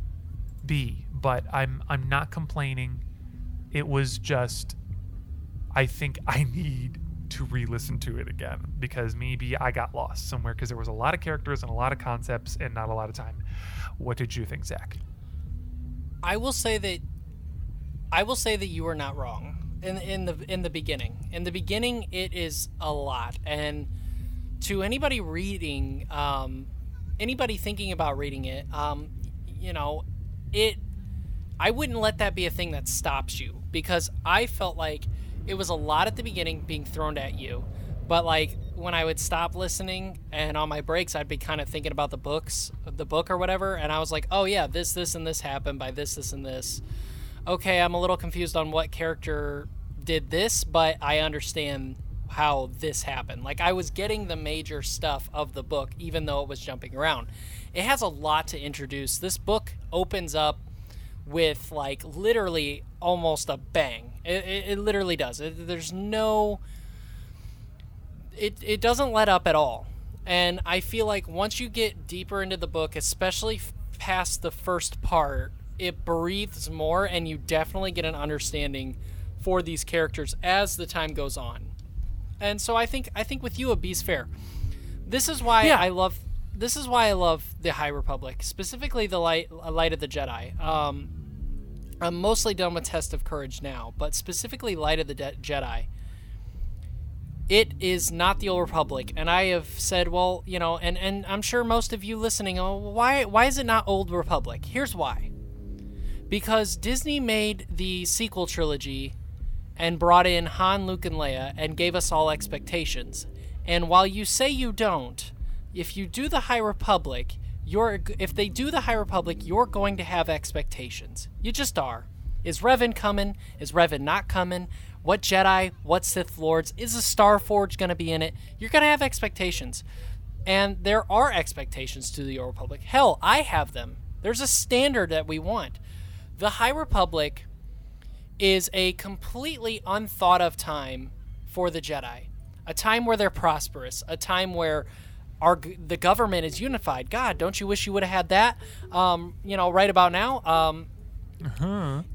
B, but I'm I'm not complaining. It was just I think I need to re-listen to it again because maybe I got lost somewhere because there was a lot of characters and a lot of concepts and not a lot of time. What did you think, Zach? I will say that I will say that you are not wrong in in the in the beginning. In the beginning, it is a lot, and to anybody reading, um, anybody thinking about reading it, um, you know, it. I wouldn't let that be a thing that stops you because I felt like it was a lot at the beginning being thrown at you, but like when I would stop listening and on my breaks, I'd be kind of thinking about the books, the book or whatever, and I was like, oh yeah, this, this, and this happened by this, this, and this okay, I'm a little confused on what character did this, but I understand how this happened. Like I was getting the major stuff of the book, even though it was jumping around. It has a lot to introduce. This book opens up with like literally almost a bang. It, it, it literally does. It, there's no. It, it doesn't let up at all. And I feel like once you get deeper into the book, especially past the first part, it breathes more and you definitely get an understanding for these characters as the time goes on. And so I think I think with you a B's fair. This is why Yeah. I love this is why I love the High Republic, specifically the light Light of the Jedi. Um, I'm mostly done with Test of Courage now, but specifically Light of the De- Jedi. It is not the Old Republic, and I have said, well, you know, and, and I'm sure most of you listening, oh, why why is it not Old Republic? Here's why because Disney made the sequel trilogy and brought in Han, Luke, and Leia and gave us all expectations. And while you say you don't, if you do the High Republic, you're if they do the High Republic, you're going to have expectations. You just are. Is Revan coming? Is Revan not coming? What Jedi? What Sith Lords? Is a Star Forge going to be in it? You're going to have expectations. And there are expectations to the Old Republic. Hell, I have them. There's a standard that we want. The High Republic is a completely unthought of time for the Jedi. A time where they're prosperous, a time where our the government is unified. God, don't you wish you would have had that? Um, you know, right about now. Um,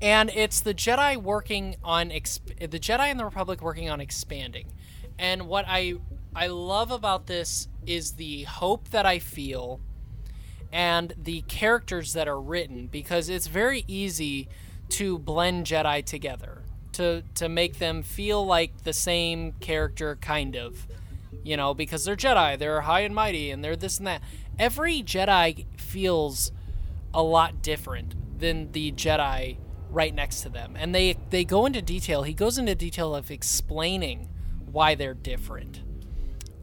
and it's the Jedi working on exp- the Jedi and the Republic working on expanding. And what I I love about this is the hope that I feel and the characters that are written because it's very easy to blend Jedi together to to make them feel like the same character kind of you know because they're Jedi they're high and mighty and they're this and that. Every Jedi feels a lot different than the Jedi right next to them and they they go into detail. He goes into detail of explaining why they're different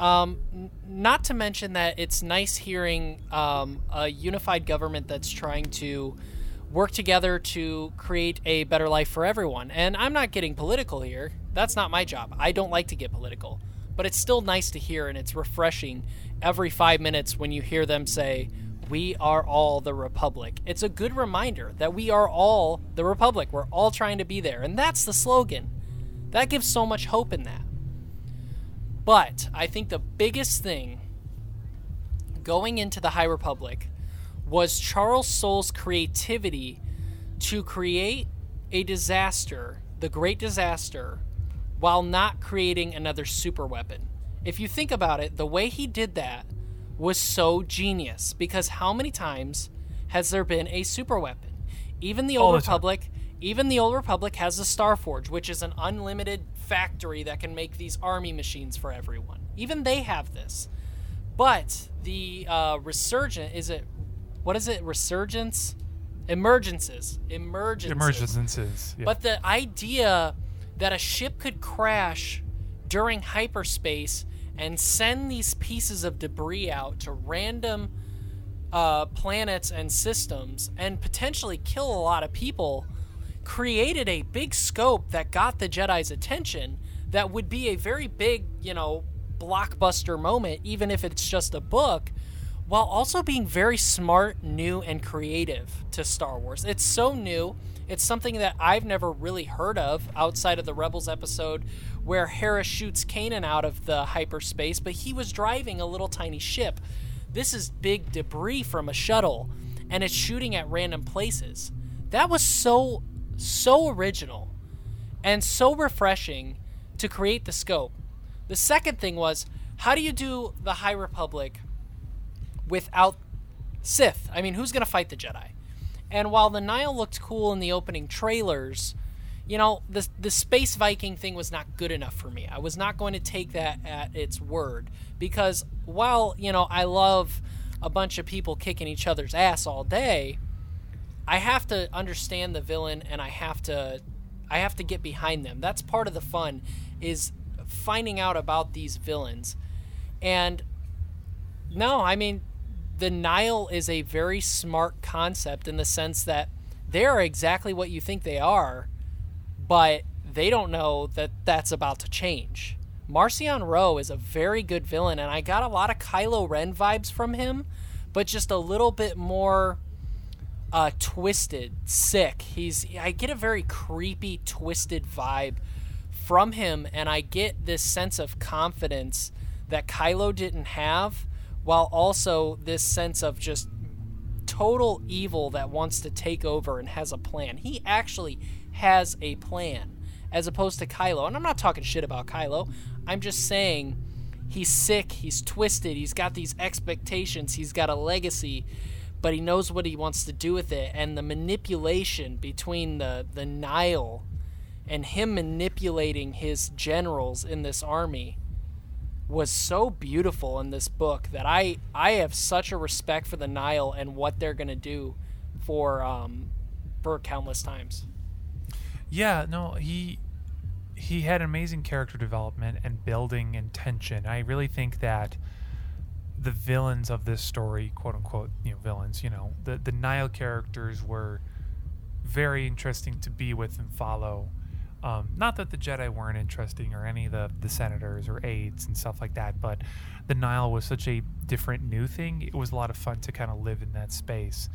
um, n- not to mention that it's nice hearing um, a unified government that's trying to work together to create a better life for everyone. And I'm not getting political here. That's not my job. I don't like to get political. But it's still nice to hear and it's refreshing every five minutes when you hear them say, We are all the Republic. It's a good reminder that we are all the Republic. We're all trying to be there. And that's the slogan. That gives so much hope in that. But I think the biggest thing going into the High Republic was Charles Soule's creativity to create a disaster, the Great Disaster, while not creating another super weapon. If you think about it, the way he did that was so genius because how many times has there been a super weapon? Even the All Old the. Republic, even the Old Republic has the Starforge, which is an unlimited factory that can make these army machines for everyone. Even they have this. But the uh, resurgent is it what is it? Resurgence? Emergences. Emergences. Emergencies. Yeah. But the idea that a ship could crash during hyperspace and send these pieces of debris out to random uh, planets and systems and potentially kill a lot of people created a big scope that got the Jedi's attention that would be a very big, you know, blockbuster moment, even if it's just a book, while also being very smart, new, and creative to Star Wars. It's so new. It's something that I've never really heard of outside of the Rebels episode where Hera shoots Kanan out of the hyperspace, but he was driving a little tiny ship. This is big debris from a shuttle, and it's shooting at random places. That was so, so original and so refreshing to create the scope. The second thing was how do you do the High Republic without Sith? I mean, who's going to fight the Jedi? And while the Nihil looked cool in the opening trailers, you know, the the space Viking thing was not good enough for me. I was not going to take that at its word because while, you know, I love a bunch of people kicking each other's ass all day, I have to understand the villain and I have to I have to get behind them. That's part of the fun is finding out about these villains. And no, I mean the Nihil is a very smart concept in the sense that they are exactly what you think they are, but they don't know that that's about to change. Marchion Ro is a very good villain, and I got a lot of Kylo Ren vibes from him, but just a little bit more uh, twisted, sick. He's I get a very creepy, twisted vibe from him, and I get this sense of confidence that Kylo didn't have, while also this sense of just total evil that wants to take over and has a plan. He actually has a plan, as opposed to Kylo. And I'm not talking shit about Kylo. I'm just saying he's sick, he's twisted, he's got these expectations, he's got a legacy, but he knows what he wants to do with it. And the manipulation between the, the Nihil and him manipulating his generals in this army was so beautiful in this book that I I have such a respect for the Nihil and what they're gonna do for um for countless times. Yeah, no, he he had amazing character development and building and tension. I really think that the villains of this story, quote unquote, you know, villains, you know, the the Nihil characters were very interesting to be with and follow. Um, not that the Jedi weren't interesting or any of the, the senators or aides and stuff like that, but the Nihil was such a different new thing. It was a lot of fun to kind of live in that space.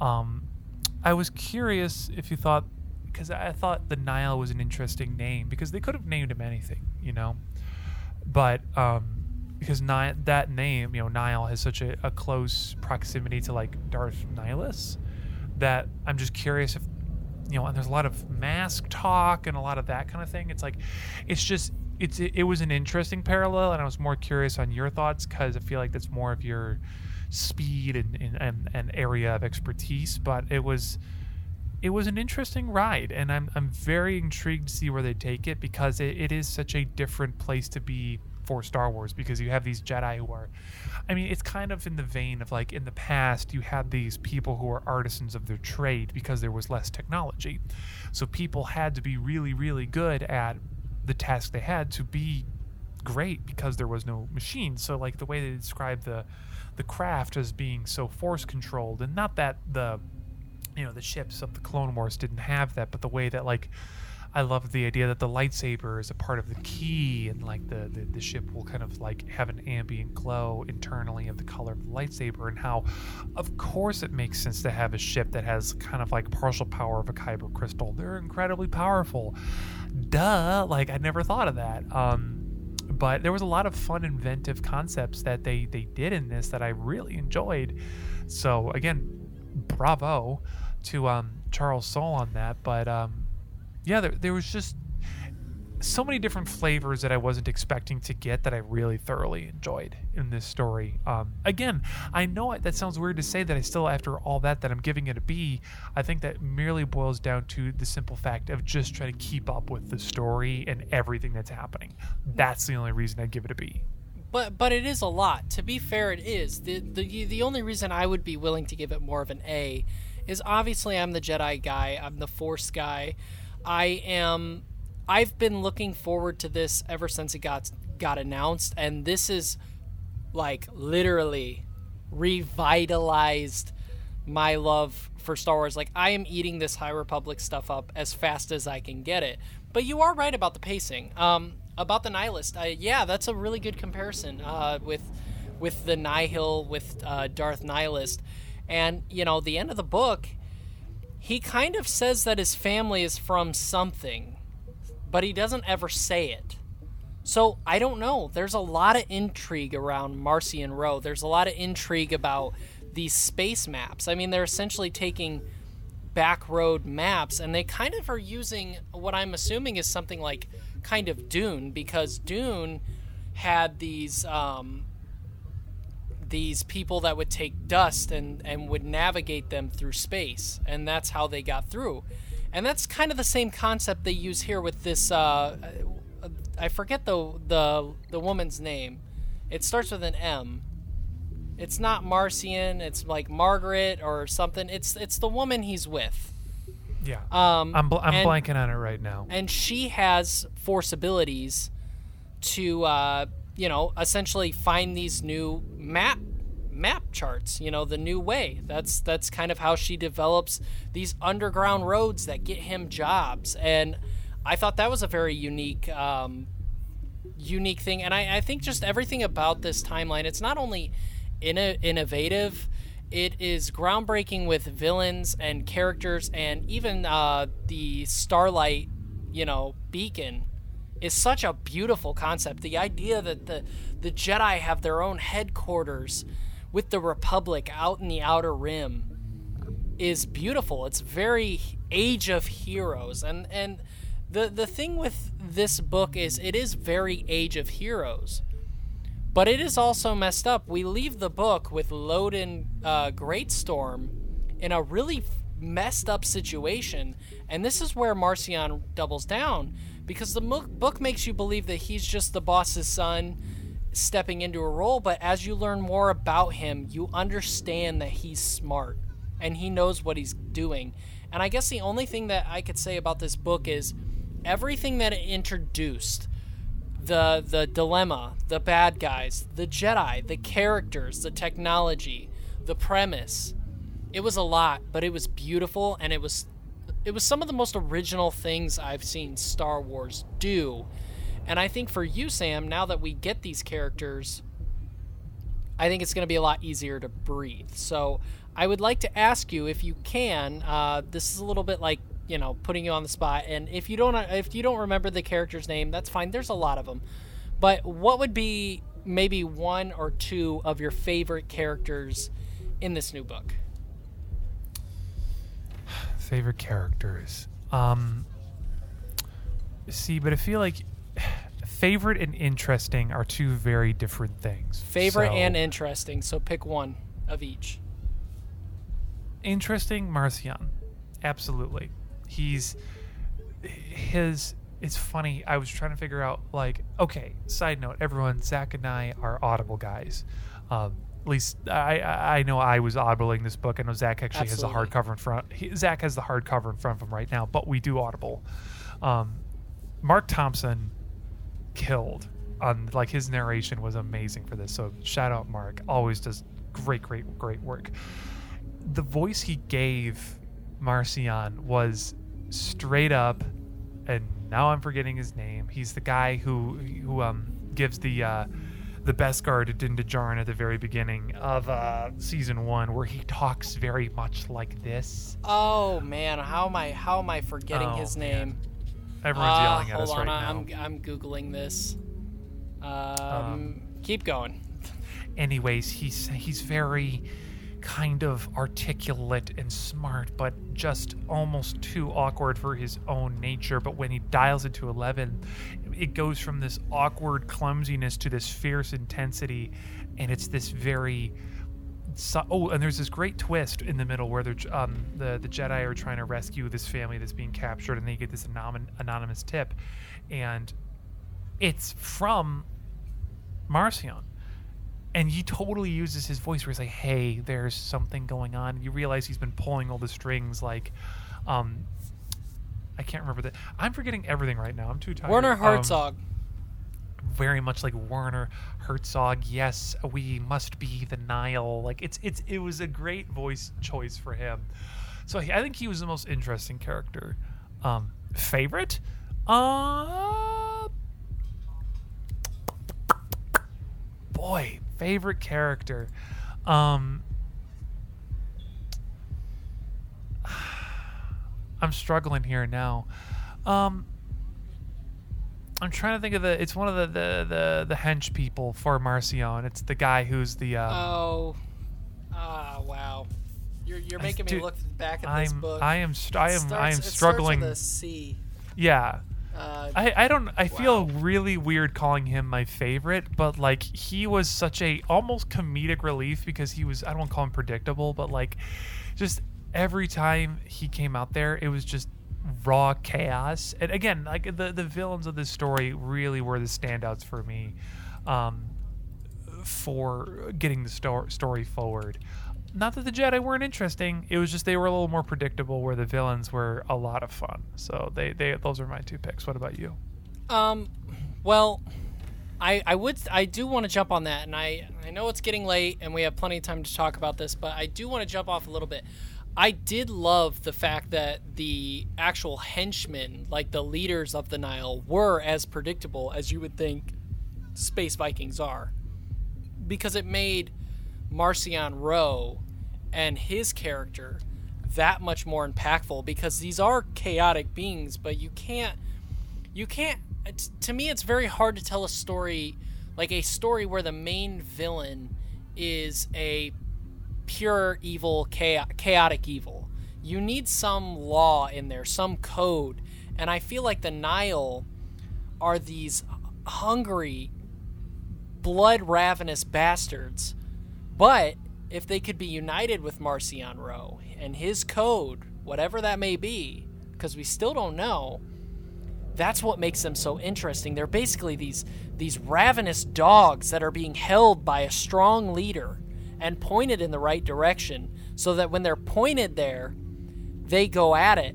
Um, I was curious if you thought, because I thought the Nihil was an interesting name because they could have named him anything, you know, but um, because Ni- that name, you know, Nihil has such a, a close proximity to like Darth Nihilus that I'm just curious if you know, and there's a lot of mask talk and a lot of that kind of thing. It's like, it's just, it's it, it was an interesting parallel, and I was more curious on your thoughts because I feel like that's more of your speed and, and, and, and area of expertise. But it was, it was an interesting ride, and I'm I'm very intrigued to see where they take it because it, it is such a different place to be for Star Wars because you have these Jedi who are I mean it's kind of in the vein of like in the past you had these people who were artisans of their trade because there was less technology. So people had to be really really good at the task they had to be great because there was no machine. So like the way they describe the the craft as being so force controlled and not that the you know the ships of the Clone Wars didn't have that, but the way that like I love the idea that the lightsaber is a part of the key, and like the, the the ship will kind of like have an ambient glow internally of the color of the lightsaber, and how, of course, it makes sense to have a ship that has kind of like partial power of a kyber crystal. They're incredibly powerful. Duh! Like I never thought of that. Um, but there was a lot of fun, inventive concepts that they they did in this that I really enjoyed. So again, bravo to um, Charles Soule on that. But um, yeah, there, there was just so many different flavors that I wasn't expecting to get that I really thoroughly enjoyed in this story. Um, again, I know it, that sounds weird to say that I still, after all that, that I'm giving it a B. I think that merely boils down to the simple fact of just trying to keep up with the story and everything that's happening. That's the only reason I give it a B. But but it is a lot. To be fair, it is. The the the only reason I would be willing to give it more of an A is obviously I'm the Jedi guy. I'm the Force guy. I am I've been looking forward to this ever since it got got announced and this is like literally revitalized my love for Star Wars. Like I am eating this High Republic stuff up as fast as I can get it. But you are right about the pacing. Um, about the Nihilist, I, yeah, that's a really good comparison uh, with with the Nihil with uh, Darth Nihilus, and you know the end of the book he kind of says that his family is from something, but he doesn't ever say it. So I don't know. There's a lot of intrigue around Marchion Ro. There's a lot of intrigue about these space maps. I mean, they're essentially taking back road maps and they kind of are using what I'm assuming is something like kind of Dune because Dune had these um, these people that would take dust and, and would navigate them through space, and that's how they got through. And that's kind of the same concept they use here with this. Uh, I forget the the the woman's name. It starts with an M. It's not Marchion. It's like Margaret or something. It's it's the woman he's with. Yeah. Um, I'm, bl- I'm and- blanking on it right now. and she has force abilities to uh, you know essentially find these new map map charts you know the new way. That's that's kind of how she develops these underground roads that get him jobs. And i thought that was a very unique um, unique thing. And I, I think just everything about this timeline it's not only inno- innovative it is groundbreaking with villains and characters and even uh, the starlight you know beacon is such a beautiful concept. The idea that the the jedi have their own headquarters with the republic out in the outer rim is beautiful. It's very age of heroes. And and the the thing with this book is it is very age of heroes. But it is also messed up. We leave the book with Loden uh, Greatstorm in a really messed up situation, and this is where Marchion doubles down because the book makes you believe that he's just the boss's son stepping into a role, but as you learn more about him, you understand that he's smart and he knows what he's doing. And I guess the only thing that I could say about this book is everything that it introduced the the dilemma, the bad guys, the Jedi, the characters, the technology, the premise. It was a lot, but it was beautiful and it was it was some of the most original things I've seen Star Wars do. And I think for you Sam, now that we get these characters, I think it's going to be a lot easier to breathe. So, I would like to ask you if you can, uh, this is a little bit like you know putting you on the spot and if you don't if you don't remember the character's name that's fine there's a lot of them but what would be maybe one or two of your favorite characters in this new book favorite characters. Um, see, but I feel like favorite and interesting are two very different things. favorite So, and interesting so pick one of each interesting Marchion. Absolutely. He's his it's funny. I was trying to figure out like okay, side note, everyone, Zach and I are audible guys. Um at least I, I know I was audibling this book. I know Zach actually has the hardcover in front. He, Zach has the hardcover in front of him right now, but we do audible. Um, Marc Thompson killed on like his narration was amazing for this. So shout out Mark. Always does great, great, great work. The voice he gave Marchion was straight up and now I'm forgetting his name. He's the guy who who um gives the uh, the Beskar to Din Djarin at the very beginning of uh, season one, where he talks very much like this. Oh man, how am I how am I forgetting Oh, his man. name? Everyone's Uh, yelling at hold us on, right I- now. I'm I'm googling this. Um, Um, keep going. anyways, he's he's very kind of articulate and smart, but just almost too awkward for his own nature. But when he dials it to eleven, it goes from this awkward clumsiness to this fierce intensity, and it's this very oh, and there's this great twist in the middle where um, the the Jedi are trying to rescue this family that's being captured, and they get this anonymous tip, and it's from Marchion and he totally uses his voice where he's like, "Hey, there's something going on." And you realize he's been pulling all the strings, like, um, I can't remember that. I'm forgetting everything right now. I'm too tired. Werner Um, Herzog. very much like Werner Herzog. Yes, we must be the Nihil. Like it's it's it was a great voice choice for him. So I think he was the most interesting character. Um, favorite? Uh, boy, favorite character. Um, I'm struggling here now. Um, I'm trying to think of the. It's one of the the the, the hench people for Marchion. It's the guy who's the. Um, Oh, ah, wow. You're, you're I- making me dude, look back at this I'm book. I am st- I am starts- I am it starts with struggling. Yeah. Uh, I, I don't I feel really weird calling him my favorite, but like he was such a almost comedic relief because he was I don't want to call him predictable, but like just every time he came out there, it was just raw chaos. And again, like the the villains of this story really were the standouts for me, um, for getting the sto- story forward. Not that the Jedi weren't interesting. It was just they were a little more predictable, where the villains were a lot of fun. So they, they those are my two picks. What about you? Um, well, I I would I do want to jump on that, and I I know it's getting late, and we have plenty of time to talk about this, but I do want to jump off a little bit. I did love the fact that the actual henchmen, like the leaders of the Nihil, were as predictable as you would think space Vikings are, because it made Marchion Ro and his character that much more impactful because these are chaotic beings, but you can't you can't to me it's very hard to tell a story like a story where the main villain is a pure evil cha- chaotic evil. You need some law in there some code and i feel like the Nihil are these hungry blood ravenous bastards but if they could be united with Marchion Ro and his code whatever that may be because we still don't know that's what makes them so interesting. They're basically these these ravenous dogs that are being held by a strong leader and pointed in the right direction so that when they're pointed there, they go at it.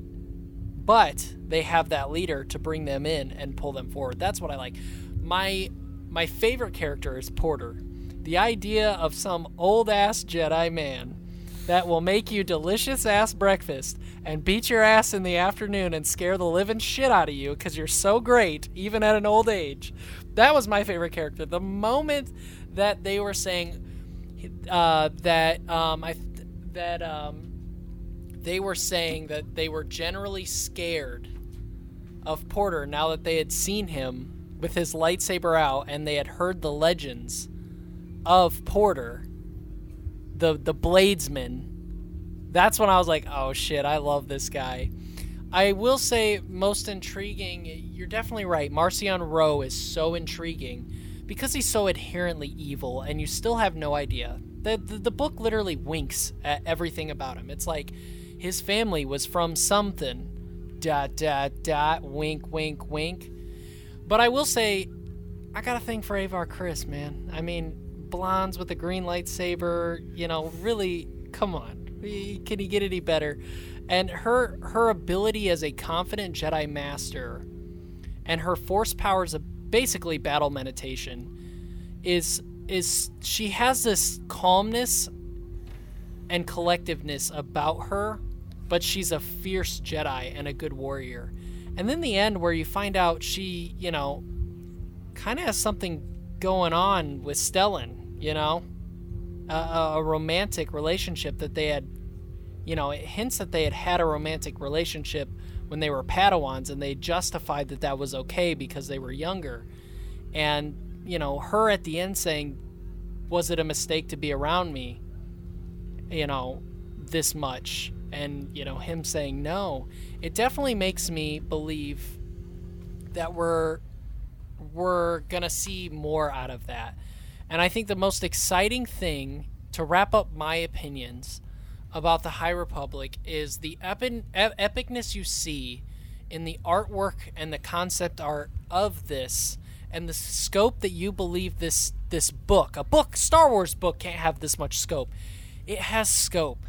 But they have that leader to bring them in and pull them forward. That's what I like. My my favorite character is Porter. The idea of some old ass Jedi man that will make you delicious ass breakfast and beat your ass in the afternoon and scare the living shit out of you because you're so great, even at an old age. That was my favorite character. The moment that they were saying uh, that um, I that um, they were saying that they were generally scared of Porter now that they had seen him with his lightsaber out and they had heard the legends of Porter, the the bladesman. That's when I was like, oh shit, I love this guy. I will say most intriguing. You're definitely right. Marchion Ro is so intriguing because he's so inherently evil, and you still have no idea. The, the the book literally winks at everything about him. It's like his family was from something. Dot dot dot. Wink wink wink. But I will say, I got a thing for Avar Kriss, man. I mean, blondes with a green lightsaber. You know, really, come on. Can he get any better? And her her ability as a confident Jedi master, and her force powers of basically battle meditation, is is she has this calmness and collectiveness about her, but she's a fierce Jedi and a good warrior. And then the end where you find out she, you know, kind of has something going on with Stellan, you know? A, a romantic relationship that they had, you know, it hints that they had had a romantic relationship when they were Padawans and they justified that that was okay because they were younger. And, you know, her at the end saying, Was it a mistake to be around me? You know, this much. And, you know, him saying no. It definitely makes me believe that we're we're gonna see more out of that. And I think the most exciting thing to wrap up my opinions about the High Republic is the epi- epicness you see in the artwork and the concept art of this and the scope that you believe this this book a book Star Wars book can't have this much scope. It has scope.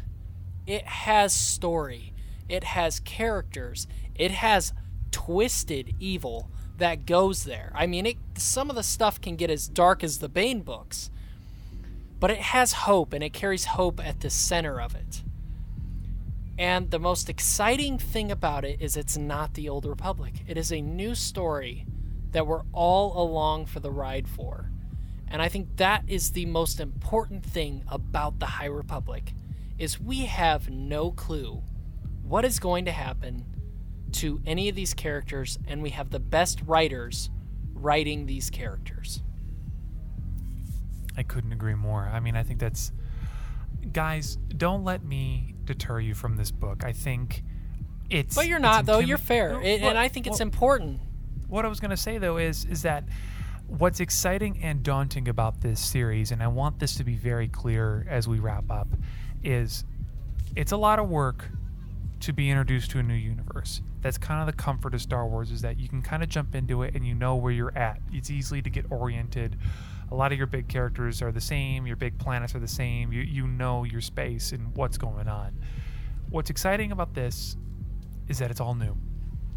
It has story. It has characters. It has twisted evil that goes there I mean it some of the stuff can get as dark as the Bane books but it has hope and it carries hope at the center of it and the most exciting thing about it is it's not the Old Republic. It is a new story that we're all along for the ride for. And I think that is the most important thing about the High Republic is we have no clue what is going to happen to any of these characters and we have the best writers writing these characters. I couldn't agree more. I mean, I think that's guys, don't let me deter you from this book. I think it's. But you're not, though. intimi- You're fair, Well, and, and I think it's important. what I was going to say though is is that what's exciting and daunting about this series, and I want this to be very clear as we wrap up, is it's a lot of work to be introduced to a new universe. That's kind of the comfort of Star Wars is that you can kind of jump into it and you know where you're at. It's easily to get oriented. A lot of your big characters are the same, your big planets are the same. You you know your space and what's going on. What's exciting about this is that it's all new.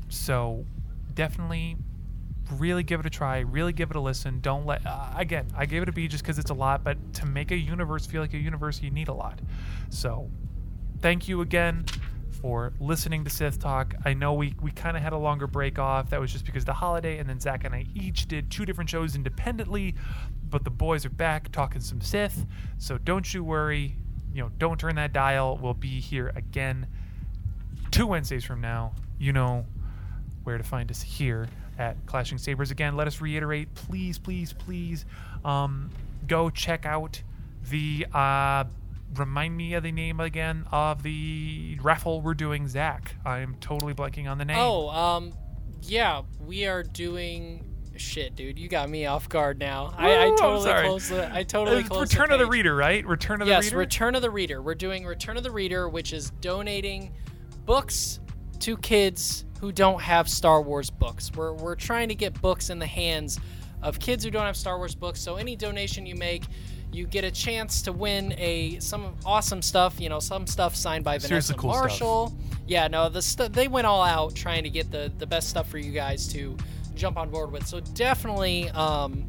So definitely really give it a try really give it a listen don't let uh, again i gave it a b just because it's a lot but to make a universe feel like a universe you need a lot so thank you again for listening to sith talk. I know we, we kind of had a longer break off. That was just because the holiday and then zach and i each did two different shows independently but the boys are back talking some sith. So don't you worry. You know don't turn that dial. We'll be here again two wednesdays from now. You know where to find us here at Clashing Sabers. Again, let us reiterate, please, please, please, um, go check out the. Uh, remind me of the name again of the raffle we're doing, Zach. I'm totally blanking on the name. Oh, um, yeah, we are doing. Shit, dude, you got me off guard now. I, I totally closed the. I totally Uh, closed Return the of the. Reader, right? Return of the yes, Return of the Reader. We're doing Return of the Reader, which is donating books to kids who don't have Star Wars books. We're, we're trying to get books in the hands of kids who don't have Star Wars books. So any donation you make, you get a chance to win a some awesome stuff. You know, some stuff signed by Vanessa cool stuff. Marshall. Yeah, no, the they went all out trying to get the the best stuff for you guys to jump on board with. So definitely, um,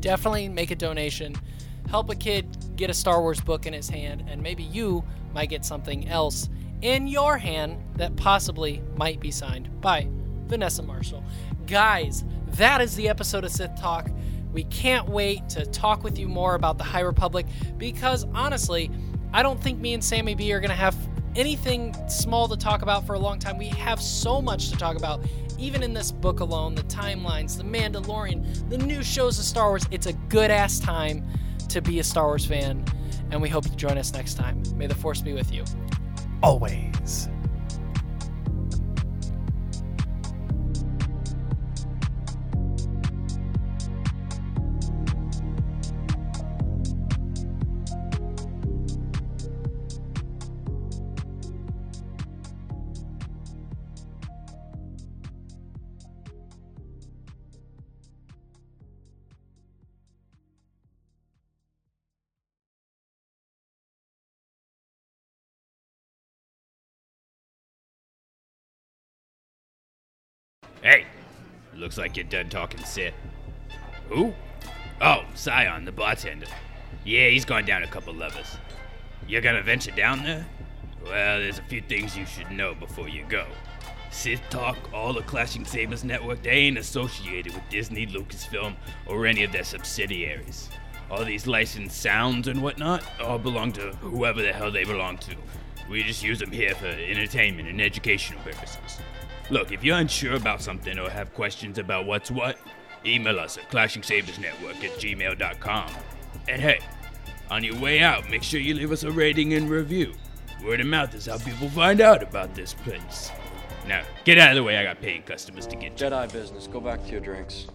definitely make a donation. Help a kid get a Star Wars book in his hand, and maybe you might get something else in your hand that possibly might be signed by Vanessa Marshall. Guys, that is the episode of Sith Talk. We can't wait to talk with you more about the High Republic because honestly, I don't think me and Sammy B are going to have anything small to talk about for a long time. We have so much to talk about, even in this book alone the timelines, the Mandalorian, the new shows of Star Wars. It's a good ass time to be a Star Wars fan, and we hope you join us next time. May the Force be with you. Always. Looks like you're done talking Sith. Who? Oh, Scion, the bartender. Yeah, he's gone down a couple levels. You're gonna venture down there? Well, there's a few things you should know before you go. Sith Talk, all the Clashing Sabers Network, they ain't associated with Disney, Lucasfilm, or any of their subsidiaries. All these licensed sounds and whatnot all belong to whoever the hell they belong to. We just use them here for entertainment and educational purposes. Look, if you're unsure about something or have questions about what's what, email us at clashingsabersnetwork at gmail.com. And hey, on your way out, make sure you leave us a rating and review. Word of mouth is how people find out about this place. Now, get out of the way, I got paying customers to get. Jedi business. Go back to your drinks.